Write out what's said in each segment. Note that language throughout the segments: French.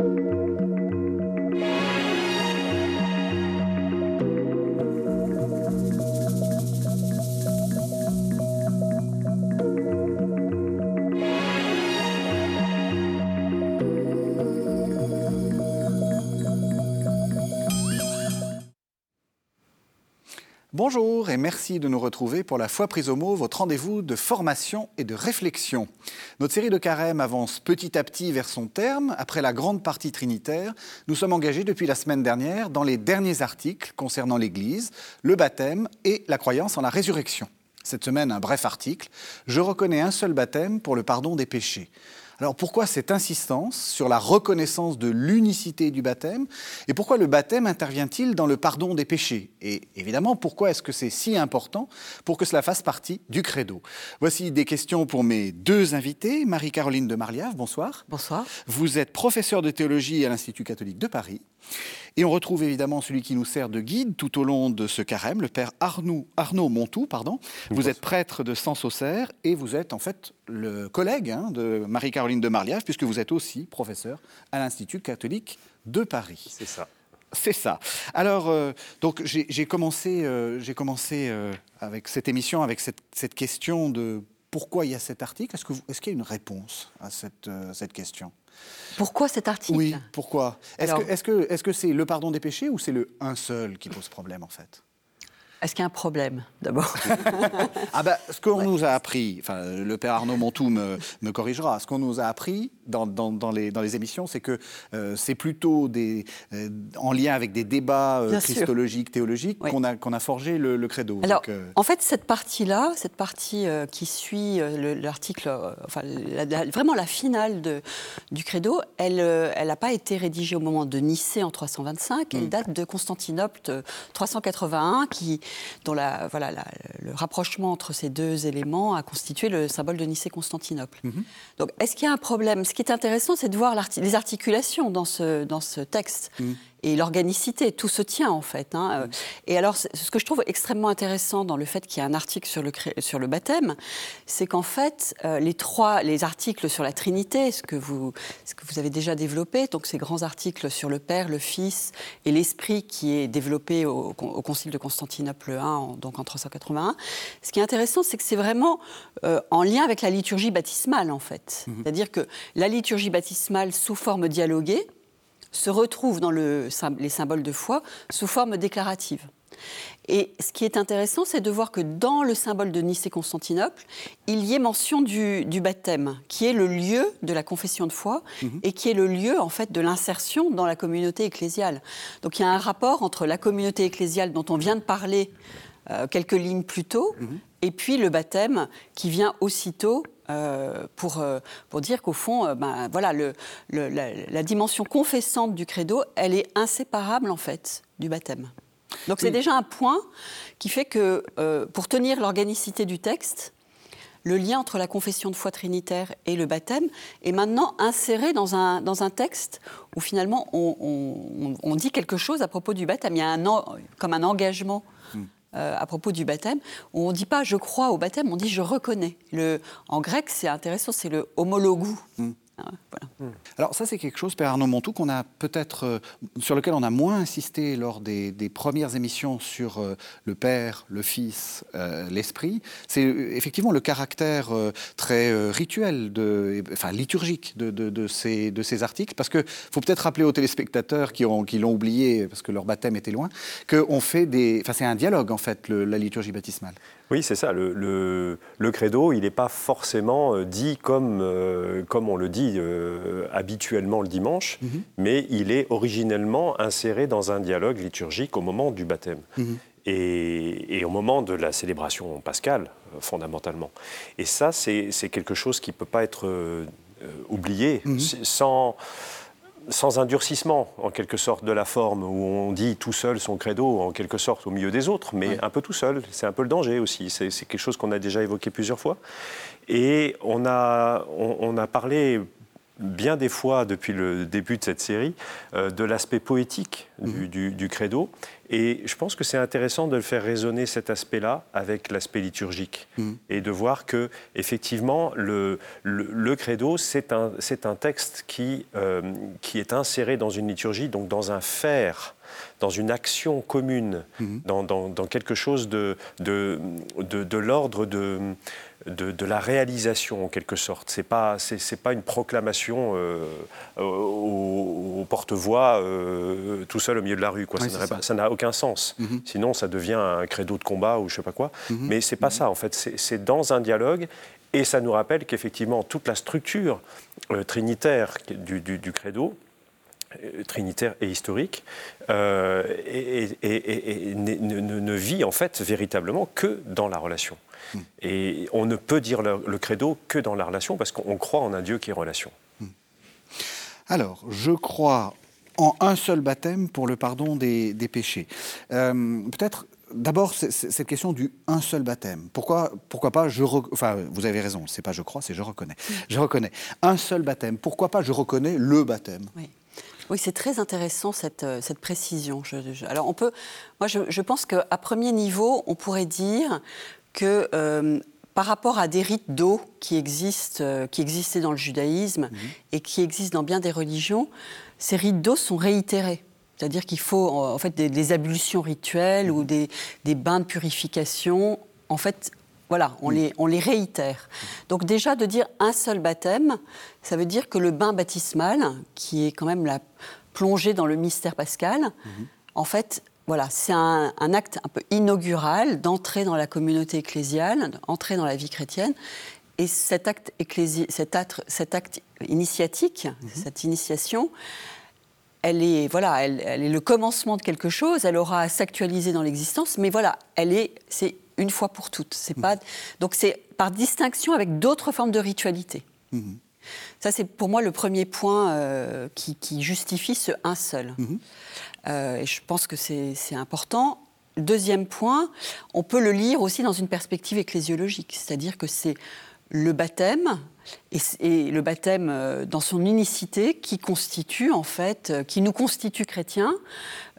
Thank you. Bonjour et merci de nous retrouver pour la foi prise au mot, votre rendez-vous de formation et de réflexion. Notre série de carême avance petit à petit vers son terme. Après la grande partie trinitaire, nous sommes engagés depuis la semaine dernière dans les derniers articles concernant l'Église, le baptême et la croyance en la résurrection. Cette semaine, un bref article. Je reconnais un seul baptême pour le pardon des péchés. Alors pourquoi cette insistance sur la reconnaissance de l'unicité du baptême Et pourquoi le baptême intervient-il dans le pardon des péchés? Et évidemment, pourquoi est-ce que c'est si important pour que cela fasse partie du credo? Voici des questions pour mes deux invités. Marie-Caroline de Marliave, bonsoir. Bonsoir. Vous êtes professeur de théologie à l'Institut catholique de Paris. Et on retrouve évidemment celui qui nous sert de guide tout au long de ce carême, le père Arnaud, Arnaud Montou. Pardon. Vous êtes prêtre de Sens-Auxerre et vous êtes en fait le collègue hein, de Marie-Caroline de Marliave, puisque vous êtes aussi professeur à l'Institut catholique de Paris. C'est ça. C'est ça. Alors, euh, donc j'ai commencé, euh, j'ai commencé euh, avec cette émission, avec cette, cette, question de pourquoi il y a cet article. Est-ce qu'il est y a une réponse à cette, cette question? Pourquoi cet article? Oui, pourquoi? Est-ce que c'est -ce le pardon des péchés ou c'est le un seul qui pose problème en fait? Est-ce qu'il y a un problème, d'abord Ah ben, ce qu'on nous a appris, enfin, le père Arnaud Montou me, me corrigera, ce qu'on nous a appris dans, dans, dans, les, dans les, émissions, c'est que euh, c'est plutôt des, euh, en lien avec des débats euh, christologiques, théologiques, qu'on a, qu'on a forgé le, credo. Alors, en fait, cette partie-là, cette partie qui suit l'article, enfin, vraiment la finale de, du credo, elle n'a pas été rédigée au moment de Nicée en 325, elle hmm. date de Constantinople 381, qui dont la, voilà, le rapprochement entre ces deux éléments a constitué le symbole de Nicée-Constantinople. Mhm. Donc, est-ce qu'il y a un problème? Ce qui est intéressant, c'est de voir les articulations dans ce, dans ce texte. Mhm et l'organicité, tout se tient en fait. Hein. Et alors, ce que je trouve extrêmement intéressant dans le fait qu'il y a un article sur le, sur le baptême, c'est qu'en fait, euh, les trois, les articles sur la Trinité, ce que vous, ce que vous avez déjà développé, donc ces grands articles sur le Père, le Fils et l'Esprit qui est développé au, Concile de Constantinople I, en, donc en 381. Ce qui est intéressant, c'est que c'est vraiment euh, en lien avec la liturgie baptismale en fait. Mmh. C'est-à-dire que la liturgie baptismale sous forme dialoguée se retrouvent dans le, les symboles de foi sous forme déclarative. Et ce qui est intéressant, c'est de voir que dans le symbole de Nicée-Constantinople, il y est mention du, baptême, qui est le lieu de la confession de foi mhm. et qui est le lieu en fait de l'insertion dans la communauté ecclésiale. Donc il y a un rapport entre la communauté ecclésiale dont on vient de parler euh, quelques lignes plus tôt mhm. et puis le baptême qui vient aussitôt euh, pour, euh, pour dire qu'au fond, euh, ben, voilà, le, la, dimension confessante du credo, elle est inséparable en fait du baptême. Donc c'est déjà un point qui fait que pour tenir l'organicité du texte, le lien entre la confession de foi trinitaire et le baptême est maintenant inséré dans un, dans un texte où finalement on, on, dit quelque chose à propos du baptême. Il y a un, comme un engagement euh, à propos du baptême. On ne dit pas je crois au baptême, on dit je reconnais. Le, en grec, c'est intéressant, c'est le homologou. Hmm. Ah, hmm. Alors ça c'est quelque chose, Père Arnaud Montou, qu'on a peut-être euh, sur lequel on a moins insisté lors des, premières émissions sur euh, le Père, le Fils, euh, l'Esprit. C'est effectivement le caractère très rituel, enfin liturgique de, ces, articles, parce que faut peut-être rappeler aux téléspectateurs qui ont l'ont oublié parce que leur baptême était loin, que on fait des, enfin c'est un dialogue en fait la liturgie baptismale. Oui, c'est ça. Le, le, credo, il n'est pas forcément euh, dit comme, euh, comme on le dit euh, habituellement le dimanche, mhm. mais il est originellement inséré dans un dialogue liturgique au moment du baptême. Mhm. Et, au moment de la célébration pascale, fondamentalement. Et ça, c'est quelque chose qui ne peut pas être oublié mhm. sans sans un durcissement, en quelque sorte, de la forme, où on dit tout seul son credo, en quelque sorte, au milieu des autres, mais un peu tout seul. C'est un peu le danger aussi. C'est quelque chose qu'on a déjà évoqué plusieurs fois. Et on a, on, a parlé bien des fois depuis le début de cette série de l'aspect poétique du, mhm. du, credo. Et je pense que c'est intéressant de le faire résonner cet aspect-là avec l'aspect liturgique mhm. et de voir que effectivement le, le, credo c'est un, un, texte qui, qui est inséré dans une liturgie, donc dans un faire dans une action commune, mhm. dans, dans, quelque chose de, de, de, l'ordre de, de, la réalisation en quelque sorte. Ce n'est pas, c'est, pas une proclamation euh, au, porte-voix euh, tout seul au milieu de la rue. Quoi. ça, n'a aucun sens. Mhm. Sinon, ça devient un credo de combat ou je ne sais pas quoi. Mhm. Mais ce n'est pas ça, en fait. C'est, dans un dialogue. Et ça nous rappelle qu'effectivement, toute la structure euh, trinitaire du, du, du credo, trinitaire et historique, euh, et, ne, vit en fait véritablement que dans la relation. Hmm. Et on ne peut dire le, credo que dans la relation parce qu'on croit en un Dieu qui est relation. Hmm. Alors, je crois en un seul baptême pour le pardon des, péchés. Euh, peut-être D'abord, cette question du un seul baptême. Pourquoi, pourquoi pas je enfin vous avez raison, c'est pas je crois, c'est je reconnais. Hmm. Je reconnais un seul baptême. Pourquoi pas je reconnais le baptême? Oui. Oui, c'est très intéressant cette, euh, cette précision. alors on peut, moi je, pense qu'à premier niveau, on pourrait dire que euh, par rapport à des rites d'eau qui existent, euh, qui existaient dans le judaïsme mhm. et qui existent dans bien des religions, ces rites d'eau sont réitérés. C'est-à-dire qu'il faut en fait des, ablutions rituelles ou mhm. des, des, bains de purification en fait voilà, on, les, on les réitère. Donc déjà, de dire un seul baptême, ça veut dire que le bain baptismal, qui est quand même la plongée dans le mystère pascal, mhm. en fait, voilà, c'est un, acte un peu inaugural d'entrer dans la communauté ecclésiale, d'entrer dans la vie chrétienne. Et cet acte, cet acte, cet acte initiatique, mhm. cette initiation, elle est, voilà, elle, elle, est le commencement de quelque chose, elle aura à s'actualiser dans l'existence, mais voilà, elle est, c'est une fois pour toutes. C'est pas, donc c'est par distinction avec d'autres formes de ritualité. Mhm. Ça, c'est pour moi le premier point euh, qui, justifie ce un seul. Mhm. Euh, et je pense que c'est important. Deuxième point, on peut le lire aussi dans une perspective ecclésiologique, c'est-à-dire que c'est le baptême et, le baptême euh, dans son unicité qui constitue en fait, qui nous constitue chrétiens,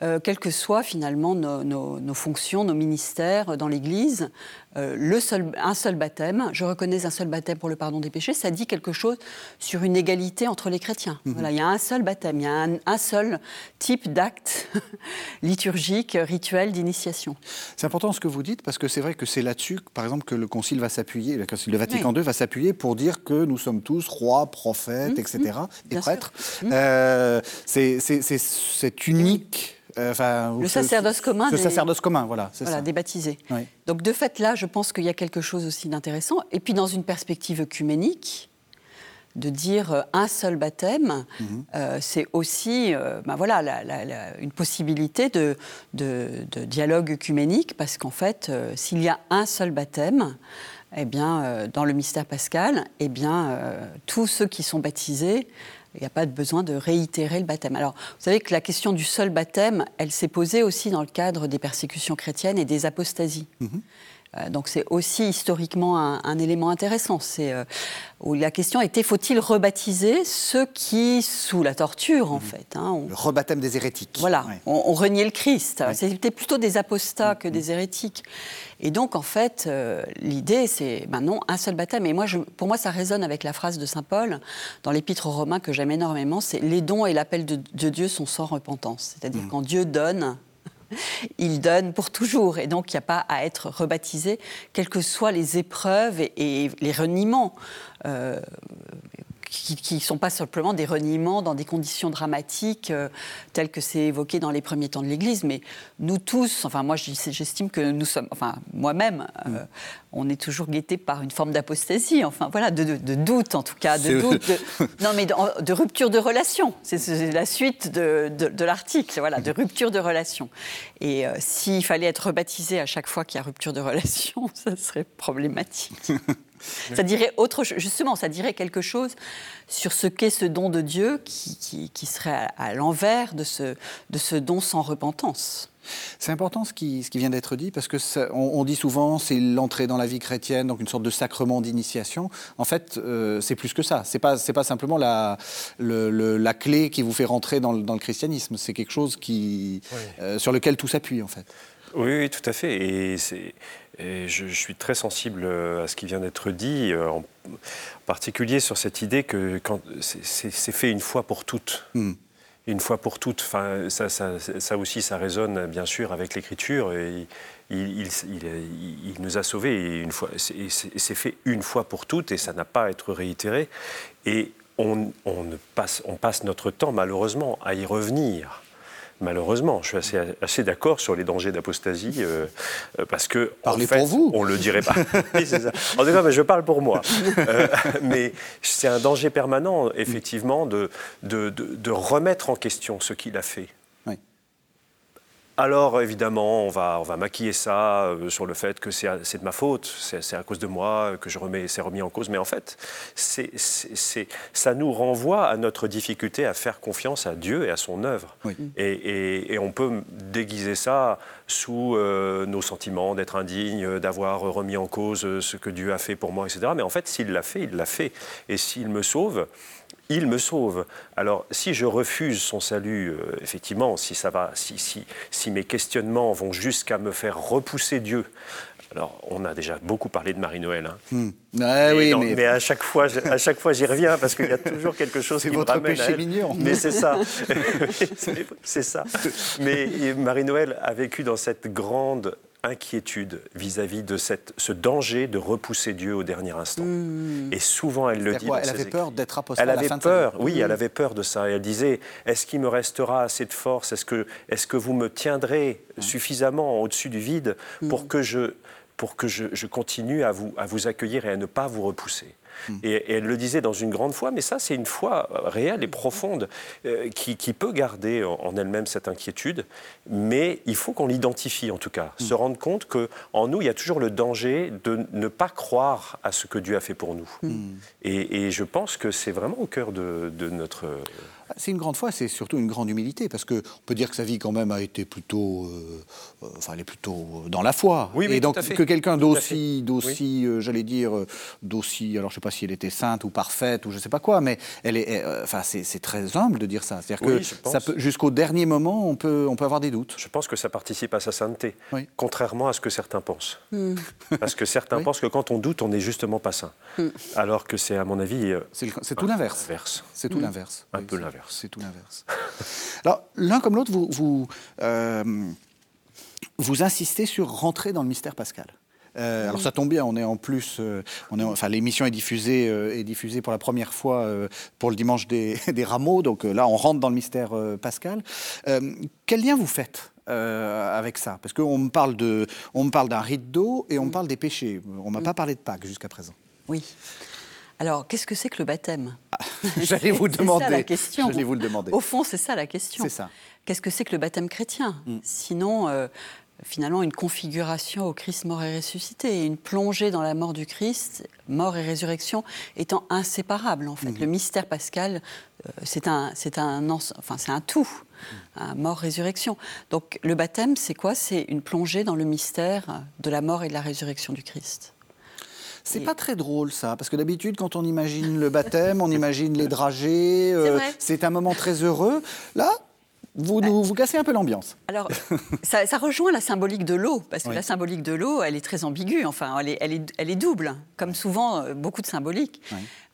euh, quelles que soient finalement nos, fonctions, nos ministères dans l'Église. Euh, le seul, un seul baptême, je reconnais un seul baptême pour le pardon des péchés, ça dit quelque chose sur une égalité entre les chrétiens. Mhm. Voilà, il y a un seul baptême, il y a un, seul type d'acte liturgique, rituel d'initiation. C'est important ce que vous dites parce que c'est vrai que c'est là-dessus, par exemple, que le Concile va s'appuyer, le Concile de Vatican II va s'appuyer pour dire que nous sommes tous rois, prophètes, etc., et prêtres. Euh, c'est unique euh, le sacerdoce commun. Le sacerdoce commun, voilà. Voilà, des baptisés. Donc de fait, là, je pense qu'il y a quelque chose aussi d'intéressant. Et puis dans une perspective œcuménique, de dire euh, un seul baptême, mhm. euh, c'est aussi ben voilà, une possibilité de, de, dialogue œcuménique, parce qu'en fait, s'il y a un seul baptême, eh bien, dans le mystère pascal, eh bien, tous ceux qui sont baptisés il n'y a pas de besoin de réitérer le baptême. Alors, vous savez que la question du seul baptême, elle s'est posée aussi dans le cadre des persécutions chrétiennes et des apostasies. Mhm. Donc c'est aussi historiquement un, élément intéressant. C'est euh, où la question était faut-il rebaptiser ceux qui, sous la torture en mhm. fait, hein, le rebaptême des hérétiques. Voilà, on, reniait le Christ. C'était plutôt des apostats que mhm. des hérétiques. Et donc en fait, euh, l'idée c'est maintenant un seul baptême. Et moi, je, pour moi, ça résonne avec la phrase de saint Paul dans l'Épître aux Romains que j'aime énormément. C'est les dons et l'appel de, Dieu sont sans repentance. C'est-à-dire mhm. quand Dieu donne, il donne pour toujours. Et donc, il n'y a pas à être rebaptisé, quelles que soient les épreuves et, les reniements. Euh, qui ne sont pas simplement des reniements dans des conditions dramatiques euh, telles que c'est évoqué dans les premiers temps de l'Église, mais nous tous, enfin moi j'estime que nous sommes, enfin moi-même, euh, mm. on est toujours guetté par une forme d'apostasie, enfin voilà, de, doute en tout cas, de doute, non mais de, rupture de relation. C'est la suite de, l'article, voilà, de rupture de relation. Et euh, s'il fallait être rebaptisé à chaque fois qu'il y a rupture de relation, ça serait problématique. Ça dirait autre justement, ça dirait quelque chose sur ce qu'est ce don de Dieu qui, qui, serait à, l'envers de ce, de ce don sans repentance. C'est important ce qui, ce qui, vient d'être dit parce que on, dit souvent c'est l'entrée dans la vie chrétienne, donc une sorte de sacrement d'initiation. En fait, euh, c'est plus que ça. C'est pas c'est pas simplement la le, la clé qui vous fait rentrer dans le, dans le christianisme. C'est quelque chose qui euh, sur lequel tout s'appuie en fait. Oui, oui, tout à fait. Et, et je, je, suis très sensible à ce qui vient d'être dit, euh, en particulier sur cette idée que c'est fait une fois pour toutes. Hmm une fois pour toutes. Enfin, ça, ça, ça, aussi, ça résonne bien sûr avec l'écriture. Il, il, il, nous a sauvés une fois. C'est fait une fois pour toutes et ça n'a pas à être réitéré. Et on, on, passe, on passe notre temps, malheureusement, à y revenir. Malheureusement, je suis assez, assez d'accord sur les dangers d'apostasie, euh, euh, parce que Parlez pour vous. on le dirait pas. ça. En tout cas, je parle pour moi. Euh, mais c'est un danger permanent, effectivement, de, de, de remettre en question ce qu'il a fait. Alors évidemment, on va, on va maquiller ça euh, sur le fait que c'est de ma faute, c'est à cause de moi que je remets, c'est remis en cause. Mais en fait, c'est ça nous renvoie à notre difficulté à faire confiance à Dieu et à son œuvre. Et, on peut déguiser ça sous euh, nos sentiments d'être indigne, d'avoir remis en cause ce que Dieu a fait pour moi, etc. Mais en fait, s'il l'a fait, il l'a fait. Et s'il me sauve, il me sauve. Alors, si je refuse son salut, euh, effectivement, si ça va, si, si, si mes questionnements vont jusqu'à me faire repousser Dieu, alors, on a déjà beaucoup parlé de Marie-Noël. Hein. Hmm. oui, mais... à chaque fois, à chaque fois, j'y reviens parce qu'il y a toujours quelque chose qui me ramène. C'est votre péché mignon. Mais c'est ça, c'est ça. Mais Marie-Noël a vécu dans cette grande inquiétude vis-à-vis de cette, ce danger de repousser Dieu au dernier instant. Hmm. Et souvent, elle le dit. elle avait peur d'être apostole. Elle avait peur, oui, elle hmm. avait peur de ça. Et elle disait Est-ce qu'il me restera assez de force? Est-ce que, est que vous me tiendrez hmm. suffisamment au-dessus du vide pour que je, pour que je, je continue à vous, à vous accueillir et à ne pas vous repousser? Mm. Et, elle le disait dans une grande foi, mais ça, c'est une foi réelle et profonde euh, qui, peut garder en, elle-même cette inquiétude. Mais il faut qu'on l'identifie, en tout cas, mm. se rendre compte qu'en nous, il y a toujours le danger de ne pas croire à ce que Dieu a fait pour nous. Mm. Et, je pense que c'est vraiment au cœur de, notre c'est une grande foi, c'est surtout une grande humilité, parce qu'on peut dire que sa vie quand même a été plutôt, euh, euh, enfin, elle est plutôt dans la foi. Oui, et donc que quelqu'un d'aussi, d'aussi, euh, j'allais dire, d'aussi, alors je sais pas si elle était sainte ou parfaite ou je sais pas quoi, mais elle est, enfin, c'est très humble de dire ça. C'est-à-dire que ça peut, jusqu'au dernier moment, on peut, on peut avoir des doutes. Je pense que ça participe à sa sainteté, contrairement à ce que certains pensent. Hmm. Parce que certains pensent que quand on doute, on n'est justement pas saint, hmm. alors que c'est à mon avis, c'est tout l'inverse. C'est tout hmm. l'inverse. Un peu l'inverse. C'est tout l'inverse. Alors, l'un comme l'autre, vous, vous, euh, vous, insistez sur rentrer dans le mystère pascal. Euh, alors ça tombe bien, on est en plus, euh, on est, enfin l'émission est diffusée, est diffusée pour la première fois pour le dimanche des, des rameaux, donc là on rentre dans le mystère pascal. quel lien vous faites avec ça? Parce qu'on me parle de, on me parle d'un rite d'eau et on me parle des péchés. On m'a pas parlé de Pâques jusqu'à présent. Oui. Alors, qu'est-ce que c'est que le baptême? Ah, J'allais vous demander. C'est la question. vous le demander. Au fond, c'est ça la question. C'est ça. Qu'est-ce que c'est que le baptême chrétien? Mm. Sinon, euh, finalement, une configuration au Christ mort et ressuscité, une plongée dans la mort du Christ, mort et résurrection, étant inséparables. En fait, mm-hmm. le mystère pascal, euh, c'est un, c'est un, enfin, c'est un tout. Mm. mort-résurrection. Donc le baptême, c'est quoi? C'est une plongée dans le mystère de la mort et de la résurrection du Christ. C'est pas très drôle ça, parce que d'habitude, quand on imagine le baptême, on imagine les dragées, euh, c'est un moment très heureux. Là, vous, nous, vous cassez un peu l'ambiance. Alors, ça, rejoint la symbolique de l'eau, parce que la symbolique de l'eau, elle est très ambiguë, enfin, elle est, elle est, elle est double, comme souvent euh, beaucoup de symboliques.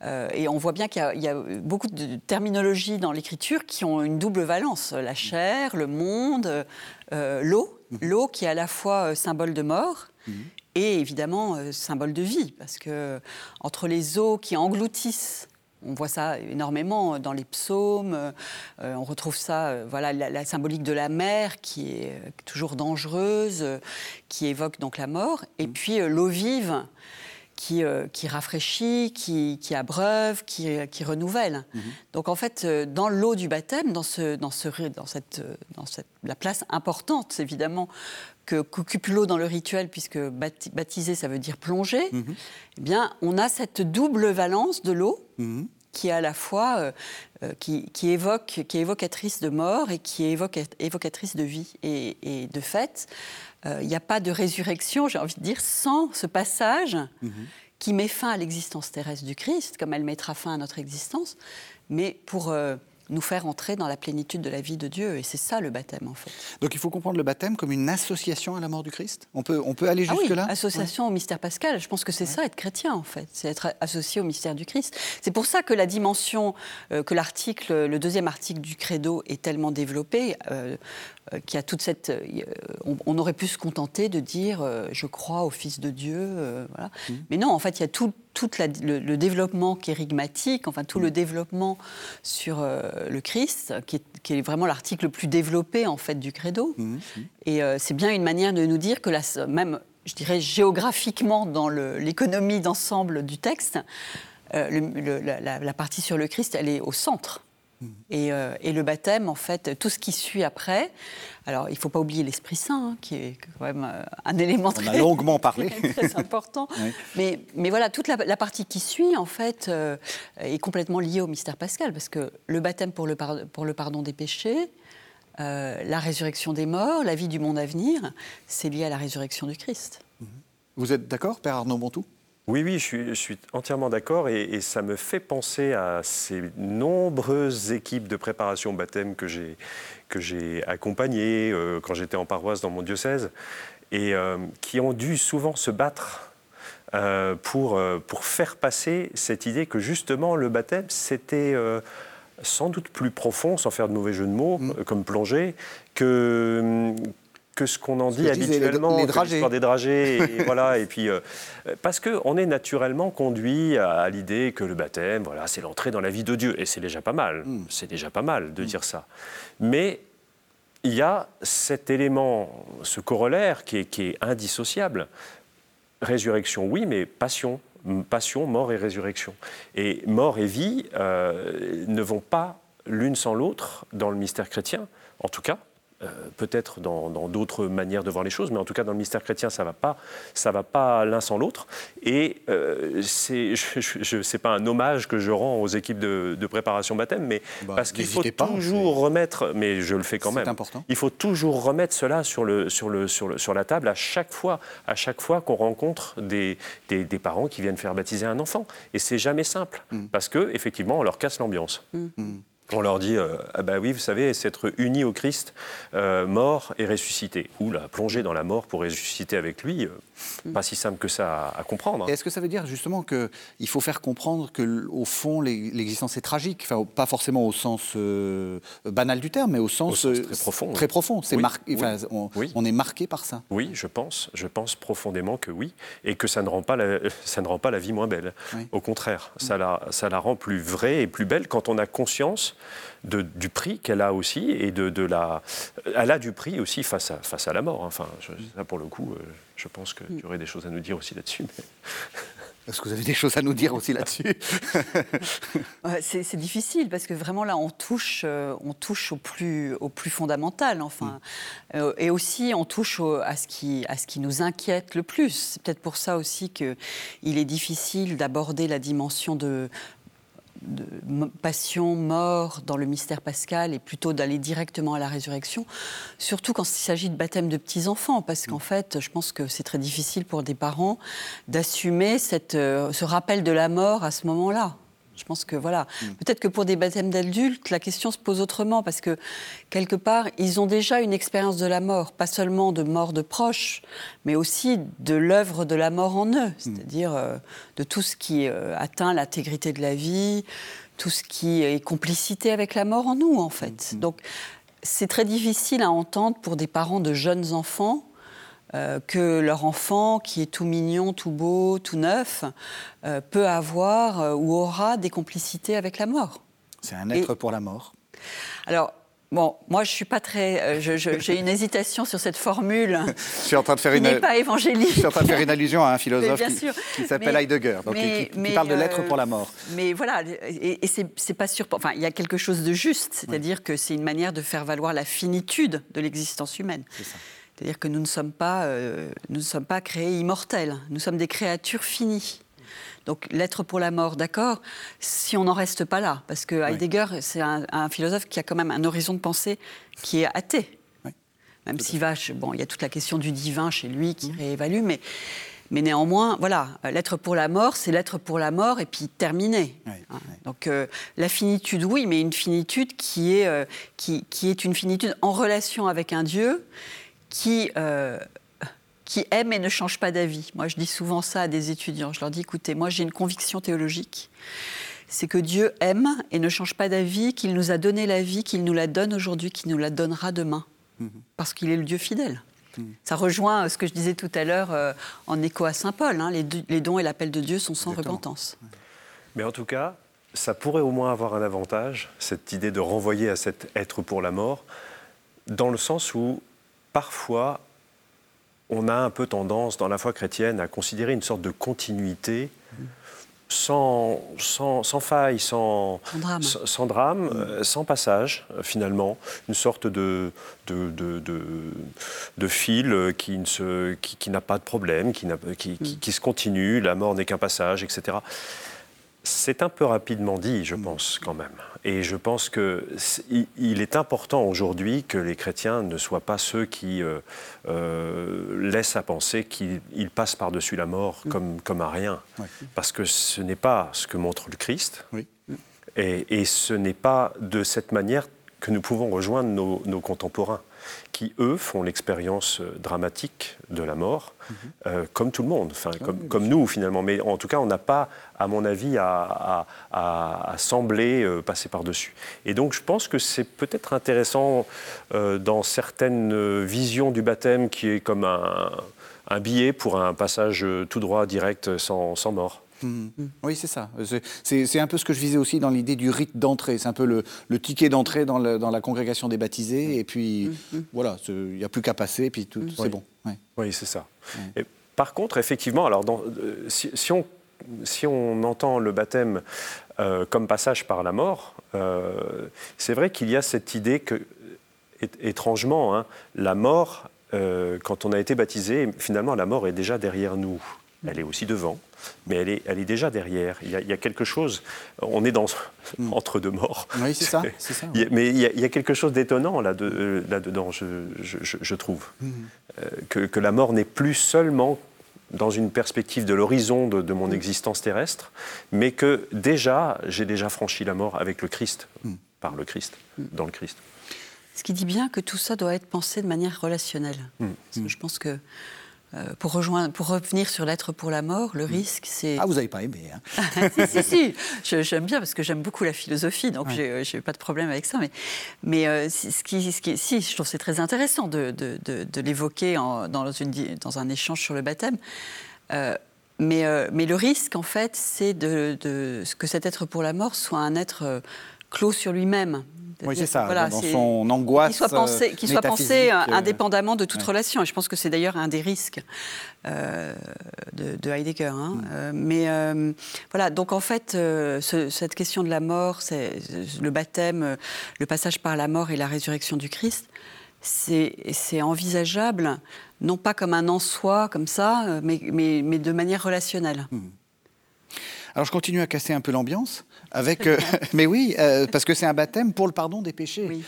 Euh, et on voit bien qu'il y, a beaucoup de terminologies dans l'écriture qui ont une double valence. La chair, le monde, l'eau, mhm. l'eau qui est à la fois symbole de mort, mhm et évidemment euh, symbole de vie, parce que entre les eaux qui engloutissent on voit ça énormément dans les psaumes. Euh, on retrouve ça, euh, voilà, la, symbolique de la mer qui est toujours dangereuse, qui évoque donc la mort. Et mm. puis l'eau vive qui, qui rafraîchit, qui, qui abreuve, qui, qui renouvelle. Mhm. Donc en fait, dans l'eau du baptême, dans, ce, dans, ce, dans, cette, dans cette, la place importante évidemment qu'occupe l'eau dans le rituel, puisque baptiser ça veut dire plonger, mhm. eh bien on a cette double valence de l'eau. Mhm qui est à la fois euh, euh, qui, évoque, qui est évocatrice de mort et qui est évocatrice de vie. Et, de fait, euh, il n'y a pas de résurrection, j'ai envie de dire, sans ce passage mhm. qui met fin à l'existence terrestre du Christ, comme elle mettra fin à notre existence, mais pour nous faire entrer dans la plénitude de la vie de Dieu. Et c'est ça le baptême, en fait. Donc il faut comprendre le baptême comme une association à la mort du Christ on peut, on peut aller jusque-là ah oui, association au mystère pascal. Je pense que c'est ça, être chrétien, en fait. C'est être associé au mystère du Christ. C'est pour ça que la dimension, euh, que l'article, le deuxième article du credo est tellement développé. Euh, qui a toute cette. on, aurait pu se contenter de dire je crois au Fils de Dieu, voilà. Mmh. Mais non, en fait, il y a tout, tout le, développement kérigmatique, enfin tout le mm. développement sur euh, le Christ, qui est, vraiment l'article le plus développé en fait du credo. Mm, mm. Et euh, c'est bien une manière de nous dire que la, même, je dirais géographiquement dans l'économie d'ensemble du texte, euh, la, la, partie sur le Christ, elle est au centre. Euh, et, le baptême, en fait, tout ce qui suit après. Alors, il ne faut pas oublier l'Esprit Saint, hein, qui est quand même euh, un élément très, On a longuement parlé. très important. mais, mais, voilà, toute la, partie qui suit, en fait, euh, est complètement liée au mystère pascal, parce que le baptême pour le, pour le pardon des péchés, la résurrection des morts, la vie du monde à venir, c'est lié à la résurrection du Christ. Vous êtes d'accord, Père Arnaud Montou oui, oui, je suis, entièrement d'accord et, ça me fait penser à ces nombreuses équipes de préparation au baptême que j'ai, que j'ai accompagnées euh, quand j'étais en paroisse dans mon diocèse et euh, qui ont dû souvent se battre euh, pour, pour faire passer cette idée que justement le baptême, c'était sans doute plus profond, sans faire de mauvais jeux de mots, mmh. comme plonger, que, que ce qu'on en dit habituellement, les, dragées. des dragées, et voilà, et puis euh, parce que on est naturellement conduit à, l'idée que le baptême, voilà, c'est l'entrée dans la vie de Dieu, et c'est déjà pas mal, hmm. c'est déjà pas mal de hmm. dire ça. Mais il y a cet élément, ce corollaire qui est, qui est indissociable. Résurrection, oui, mais passion, passion, mort et résurrection. Et mort et vie euh, ne vont pas l'une sans l'autre dans le mystère chrétien, en tout cas. Euh, peut-être dans d'autres manières de voir les choses, mais en tout cas dans le mystère chrétien, ça ne va pas, ça va pas l'un sans l'autre. Et euh, c'est, je, pas un hommage que je rends aux équipes de, préparation baptême, mais bah, parce qu'il faut toujours remettre, mais je le fais quand même. Important. Il faut toujours remettre cela sur le, sur le, sur le, sur la table à chaque fois, à chaque fois qu'on rencontre des, des, parents qui viennent faire baptiser un enfant. Et c'est jamais simple, mm. parce que effectivement, on leur casse l'ambiance. Mm on leur dit euh, ah bah oui, vous savez, c'est être uni au Christ, euh, mort et ressuscité. Ou la plonger dans la mort pour ressusciter avec lui, euh, mm. pas si simple que ça à, comprendre. Est-ce que ça veut dire justement qu'il faut faire comprendre qu'au fond, l'existence est tragique? Enfin, Pas forcément au sens banal du terme, mais au sens, très profond. Très profond. C'est on, est marqué par ça. Oui, je pense. Je pense profondément que oui. Et que ça ne rend pas la, ça ne rend pas la vie moins belle. Au contraire, ça, la, ça la rend plus vraie et plus belle quand on a conscience de, du prix qu'elle a aussi et de, de, la. Elle a du prix aussi face à, face à la mort. Enfin, là, pour le coup, euh, je pense que tu aurais des choses à nous dire aussi là-dessus. Est-ce que vous avez des choses à nous dire aussi là-dessus C'est difficile parce que vraiment là, on touche, euh, on touche au plus, au plus fondamental, enfin, mm. euh, et aussi on touche à ce qui, à ce qui nous inquiète le plus. C'est peut-être pour ça aussi que il est difficile d'aborder la dimension de de passion, mort dans le mystère pascal et plutôt d'aller directement à la résurrection, surtout quand il s'agit de baptême de petits-enfants, parce qu'en fait, je pense que c'est très difficile pour des parents d'assumer euh, ce rappel de la mort à ce moment-là. Je pense que voilà. Mm. Peut-être que pour des baptêmes d'adultes, la question se pose autrement parce que quelque part, ils ont déjà une expérience de la mort, pas seulement de mort de proches, mais aussi de l'œuvre de la mort en eux, mm. c'est-à-dire euh, de tout ce qui euh, atteint l'intégrité de la vie, tout ce qui est complicité avec la mort en nous, en fait. Mm. Donc, c'est très difficile à entendre pour des parents de jeunes enfants euh, que leur enfant, qui est tout mignon, tout beau, tout neuf, euh, peut avoir euh, ou aura des complicités avec la mort. C'est un être pour la mort Alors, Bon, moi, je suis pas très. Euh, j'ai une hésitation sur cette formule. je suis en train de faire une. n'est pas évangélique. Je suis en train de faire une allusion à un philosophe qui, s'appelle Heidegger, donc qui, parle de l'être pour la mort. Mais voilà, et, et c'est pas sûr. Enfin, il y a quelque chose de juste, c'est-à-dire que c'est une manière de faire valoir la finitude de l'existence humaine. C'est-à-dire que nous ne sommes pas, euh, nous ne sommes pas créés immortels. Nous sommes des créatures finies. Donc l'être pour la mort, d'accord, si on n'en reste pas là, parce que Heidegger, c'est un, philosophe qui a quand même un horizon de pensée qui est athée. Même s'il va, bon, il y a toute la question du divin chez lui qui mmh. réévalue, mais, mais néanmoins, voilà, l'être pour la mort, c'est l'être pour la mort et puis terminé. Hein. Donc euh, la finitude, oui, mais une finitude qui est, euh, qui, qui, est une finitude en relation avec un Dieu qui euh, qui aiment et ne changent pas d'avis. Moi, je dis souvent ça à des étudiants. Je leur dis, écoutez, moi, j'ai une conviction théologique. C'est que Dieu aime et ne change pas d'avis, qu'il nous a donné la vie, qu'il nous la donne aujourd'hui, qu'il nous la donnera demain. Mhm. Parce qu'il est le Dieu fidèle. Mhm. Ça rejoint euh, ce que je disais tout à l'heure euh, en écho à Saint Paul. Hein. les, dons et l'appel de Dieu sont sans repentance. Mais en tout cas, ça pourrait au moins avoir un avantage, cette idée de renvoyer à cet être pour la mort, dans le sens où parfois on a un peu tendance dans la foi chrétienne à considérer une sorte de continuité sans, sans, faille, sans, sans drame, euh, sans, passage, euh, finalement. Une sorte de, de, de, fil qui, ne qui, n'a pas de problème, qui, qui, qui, se continue, la mort n'est qu'un passage, etc. C'est un peu rapidement dit, je pense, quand même. Et je pense qu'il est important aujourd'hui que les chrétiens ne soient pas ceux qui euh, euh, laissent à penser qu'ils passent par-dessus la mort mm. comme, comme à rien. Parce que ce n'est pas ce que montre le Christ. Et, et, ce n'est pas de cette manière que nous pouvons rejoindre nos, nos contemporains qui, eux, font l'expérience euh, dramatique de la mort, mhm. euh, comme tout le monde, enfin, ah comme, nous finalement. Mais en tout cas, on n'a pas, à mon avis, à, sembler euh, passer par-dessus. Et donc, je pense que c'est peut-être intéressant dans certaines visions du baptême qui est comme un, un billet pour un passage tout droit, direct, sans, sans mort. Mmh. Oui, c'est ça. C'est un peu ce que je visais aussi dans l'idée du rite d'entrée. C'est un peu le, ticket d'entrée dans, la congrégation des baptisés. Et puis, voilà, il n'y a plus qu'à passer, et puis tout, c'est bon. Oui, c'est ça. Et par contre, effectivement, alors euh, si, on, si, on, entend le baptême euh, comme passage par la mort, euh, c'est vrai qu'il y a cette idée que, étrangement, hein, la mort, quand on a été baptisé, finalement, la mort est déjà derrière nous. Elle est aussi devant mais elle est, elle est déjà derrière. Il y, a, quelque chose, on est dans, hmm. entre deux morts. Oui, c'est ça, mais il y, a, quelque chose d'étonnant là-dedans, là je, je, je, trouve. Hmm. Euh, que, que, la mort n'est plus seulement dans une perspective de l'horizon de, mon hmm. existence terrestre, mais que déjà, j'ai déjà franchi la mort avec le Christ, par le Christ, dans le Christ. Ce qui dit bien que tout ça doit être pensé de manière relationnelle. je pense que pour, rejoindre, pour revenir sur l'être pour la mort, le risque, c'est... Ah, vous n'avez pas aimé hein. Si, si, si. j'aime bien parce que j'aime beaucoup la philosophie, donc je j'ai pas de problème avec ça. Mais, mais euh, ce, qui, ce qui, si, je trouve c'est très intéressant de, de, de, l'évoquer dans, une, dans un échange sur le baptême. Euh, mais, mais le risque, en fait, c'est de, que cet être pour la mort soit un être clos sur lui-même. Oui, c'est ça, dans son angoisse. Qu'il soit pensé, soit pensé euh, indépendamment de toute relation. Et je pense que c'est d'ailleurs un des risques euh, de, Heidegger. Hein. Mm. Euh, mais voilà, donc en fait, cette question de la mort, le baptême, le passage par la mort et la résurrection du Christ, c'est envisageable, non pas comme un en soi, comme ça, mais, mais, mais de manière relationnelle. Mm. Alors je continue à casser un peu l'ambiance avec, euh, mais oui, euh, parce que c'est un baptême pour le pardon des péchés. Oui.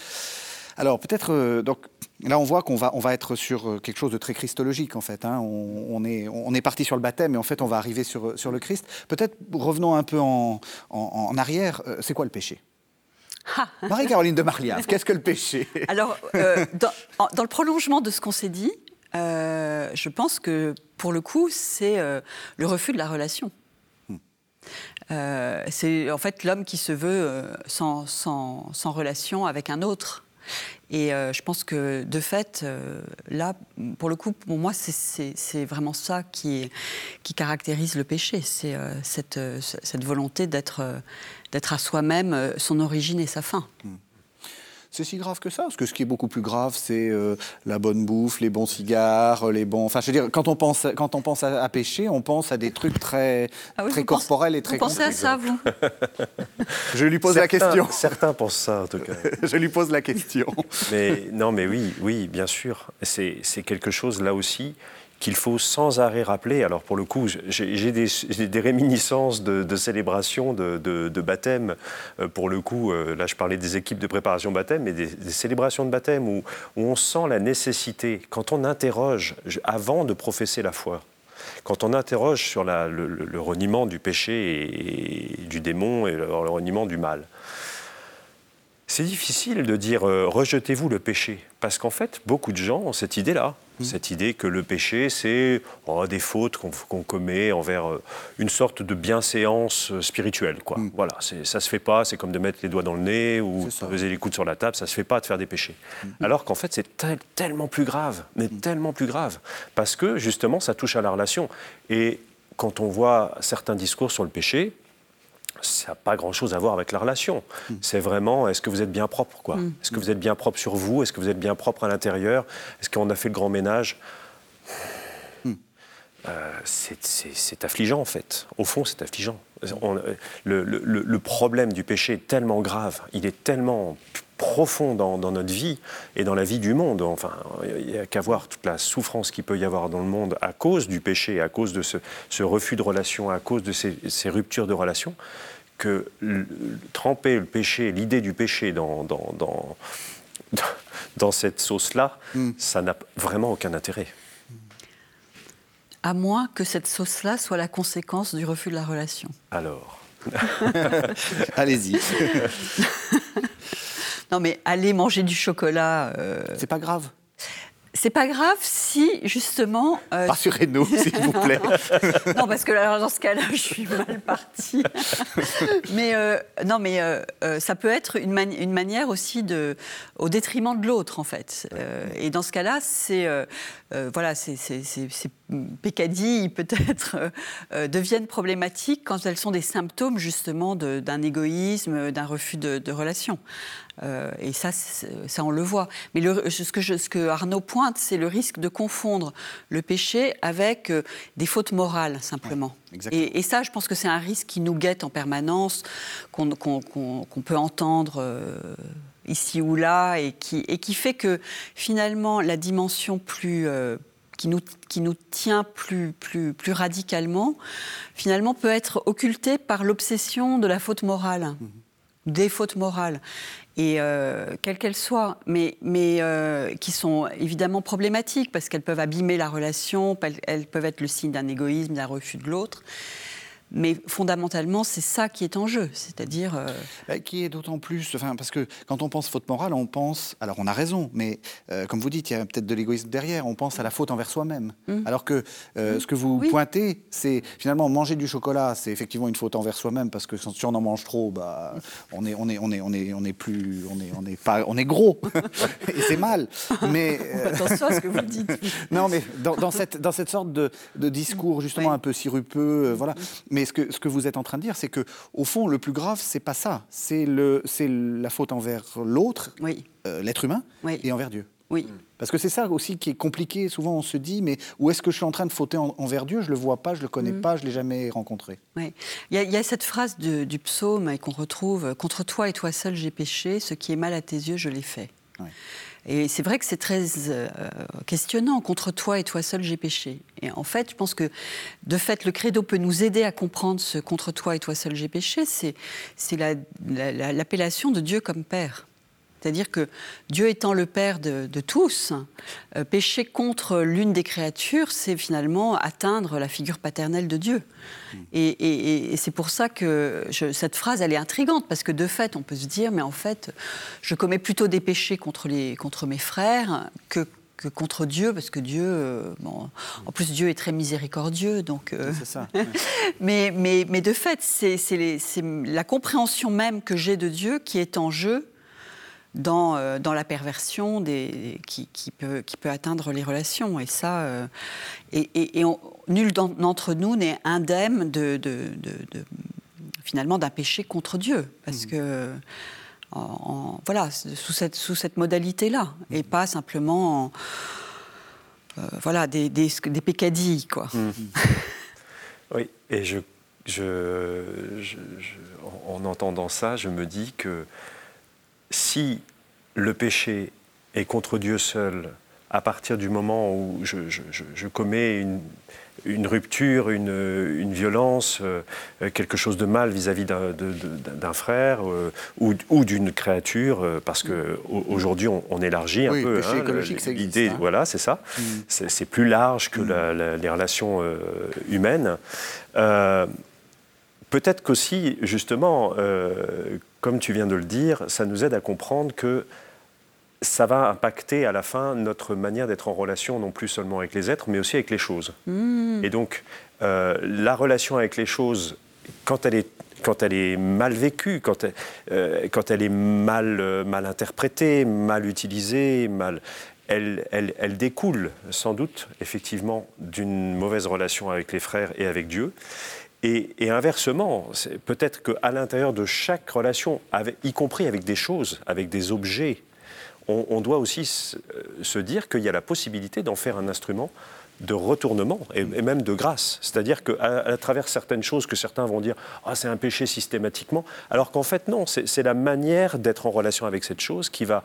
Alors peut-être, euh, donc là on voit qu'on va, on va être sur quelque chose de très christologique en fait. Hein. On, est, on est parti sur le baptême, mais en fait on va arriver sur, sur le Christ. Peut-être revenons un peu en, en, arrière. C'est quoi le péché? Marie-Caroline de Marliave, qu'est-ce que le péché? Alors, dans, dans, le prolongement de ce qu'on s'est dit, je pense que pour le coup, c'est le refus de la relation. Euh, c'est en fait l'homme qui se veut euh, sans, sans, sans, relation avec un autre. Et euh, je pense que de fait, là, pour le coup, pour moi, c'est vraiment ça qui, qui caractérise le péché. C'est cette, cette, volonté d'être à soi-même son origine et sa fin. Hmm. C'est si grave que ça Parce que ce qui est beaucoup plus grave, c'est euh, la bonne bouffe, les bons cigares, les bons. Enfin, je veux dire, quand on pense, quand on pense à, pécher, on pense à des trucs très, ah très corporels et très. Vous pensez à ça, vous? Je lui pose la question. Certains pensent ça, en tout cas. je lui pose la question. mais non, mais oui, oui, bien sûr. C'est quelque chose là aussi qu'il faut sans arrêt rappeler. Alors pour le coup, j'ai des, réminiscences de, célébrations de, baptême. Euh, pour le coup, euh, là je parlais des équipes de préparation baptême, mais des, célébrations de baptême où, on sent la nécessité, quand on interroge avant de professer la foi, quand on interroge sur le, reniement du péché et, du démon et le, reniement du mal, c'est difficile de dire euh, rejetez-vous le péché, parce qu'en fait, beaucoup de gens ont cette idée-là. Mmh. Cette idée que le péché, c'est oh, des fautes qu'on commet envers euh, une sorte de bienséance euh, spirituelle. Quoi. Mmh. Voilà, ça se fait pas, c'est comme de mettre les doigts dans le nez ou poser les coudes sur la table, ça se fait pas de faire des péchés. Mmh. Alors qu'en fait, c'est tellement plus grave, mais tellement plus grave, parce que justement, ça touche à la relation. Et quand on voit certains discours sur le péché, ça n'a pas grand-chose à voir avec la relation. Hmm. C'est vraiment, est-ce que vous êtes bien propre quoi hmm. Est-ce que vous êtes bien propre sur vous Est-ce que vous êtes bien propre à l'intérieur Est-ce qu'on a fait le grand ménage hmm. euh, c'est affligeant en fait. Au fond, c'est affligeant. le, problème du péché est tellement grave, il est tellement profond dans, notre vie et dans la vie du monde. Enfin, il n'y a qu'à voir toute la souffrance qu'il peut y avoir dans le monde à cause du péché, à cause de ce, refus de relation, à cause de ces, ruptures de relation, que tremper le péché, l'idée du péché dans, dans, dans, cette sauce-là, hmm. ça n'a vraiment aucun intérêt. À moins que cette sauce-là soit la conséquence du refus de la relation. Alors Allez-y. Non, mais aller manger du chocolat. Euh, c'est pas grave. C'est pas grave si, justement. Euh, Rassurez-nous, s'il vous plaît. non, parce que alors, dans ce cas-là, je suis mal partie. mais euh, non, mais ça peut être une, une, manière aussi de, au détriment de l'autre, en fait. et dans ce cas-là, c'est voilà, ces, pécadilles peut-être deviennent problématiques quand elles sont des symptômes justement d'un égoïsme, d'un refus de, de relation. Euh, et ça, ça, on le voit. Mais le, ce, que ce, que Arnaud pointe, c'est le risque de confondre le péché avec euh, des fautes morales, simplement. et, ça, je pense que c'est un risque qui nous guette en permanence, qu'on peut entendre. Euh, ici ou là, et qui, et qui fait que finalement la dimension plus, qui nous, qui nous, tient plus, plus, plus radicalement, finalement peut être occultée par l'obsession de la faute morale. Mmh. des fautes morales et euh, quelles qu'elles soient, mais, euh, qui sont évidemment problématiques parce qu'elles peuvent abîmer la relation, elles peuvent être le signe d'un égoïsme, d'un refus de l'autre. Mais fondamentalement, c'est ça qui est en jeu, c'est-à-dire... Euh, bah, qui est d'autant plus... Enfin, parce que quand on pense faute morale, on pense... Alors on a raison, mais euh, comme vous dites, il y a peut-être de l'égoïsme derrière, on pense à la faute envers soi-même. Mmh. Alors que euh, mmh. ce que vous pointez, c'est finalement manger du chocolat, c'est effectivement une faute envers soi-même, parce que si on en mange trop, bah, on est, on est, on est, on est, on est plus... On est, on est, pas, on est gros, et c'est mal. Mais, Attention à ce que vous dites. non, mais dans, cette, dans cette sorte de, discours justement un peu sirupeux, voilà. Mais mais ce que, ce que vous êtes en train de dire, c'est que au fond, le plus grave, c'est pas ça. C'est la faute envers l'autre, euh, l'être humain, et envers Dieu. Oui. Parce que c'est ça aussi qui est compliqué. Souvent, on se dit, mais où est-ce que je suis en train de fauter envers Dieu? Je le vois pas, je le connais mm. pas, je l'ai jamais rencontré. Oui. Il y, a cette phrase du psaume qu'on retrouve Contre toi et toi seul, j'ai péché. Ce qui est mal à tes yeux, je l'ai fait. Et c'est vrai que c'est très euh, questionnant. Contre toi et toi seul, j'ai péché. Et en fait, je pense que de fait, le credo peut nous aider à comprendre ce contre toi et toi seul, j'ai péché. C'est l'appellation de Dieu comme Père. C'est-à-dire que Dieu étant le Père de, tous, euh, pécher contre l'une des créatures, c'est finalement atteindre la figure paternelle de Dieu. Hmm. Et, c'est pour ça que cette phrase, elle est intrigante, parce que de fait, on peut se dire, mais en fait, je commets plutôt des péchés contre, les, contre mes frères que, contre Dieu, parce que Dieu, euh, bon, en plus Dieu est très miséricordieux, donc. Euh, c'est ça. mais, mais, mais, de fait, c'est la compréhension même que j'ai de Dieu qui est en jeu dans, euh, dans la perversion des, qui, qui, peut, qui peut atteindre les relations. Et ça, euh, et, et, nul d'entre nous n'est indemne de, de, de, finalement d'un péché contre Dieu, parce mmh. que voilà, sous cette, sous cette modalité-là, et pas simplement voilà, des, des, des pécadilles. Quoi. Mmh. oui, et je, je, en entendant ça, je me dis que si le péché est contre Dieu seul, à partir du moment où je, commets une, rupture, une, violence, euh, quelque chose de mal vis-à-vis d'un frère euh, ou, d'une créature, euh, parce qu'aujourd'hui on, on, élargit un peu hein, l'idée. Hein. Voilà, c'est ça. Mm. C'est plus large que mm. les relations humaines. Peut-être qu'aussi, justement, comme tu viens de le dire, ça nous aide à comprendre que ça va impacter à la fin notre manière d'être en relation, non plus seulement avec les êtres, mais aussi avec les choses. Hmm. Et donc, euh, la relation avec les choses, quand elle est quand elle est mal vécue, quand elle, euh, quand elle est mal, euh, mal interprétée, mal utilisée, mal, elle, elle, elle, découle sans doute effectivement d'une mauvaise relation avec les frères et avec Dieu. Et, inversement, peut-être qu'à l'intérieur de chaque relation, y compris avec des choses, avec des objets, on, doit aussi se dire qu'il y a la possibilité d'en faire un instrument de retournement et, même de grâce. C'est-à-dire qu'à travers certaines choses que certains vont dire ah c'est un péché systématiquement, alors qu'en fait non, c'est la manière d'être en relation avec cette chose qui va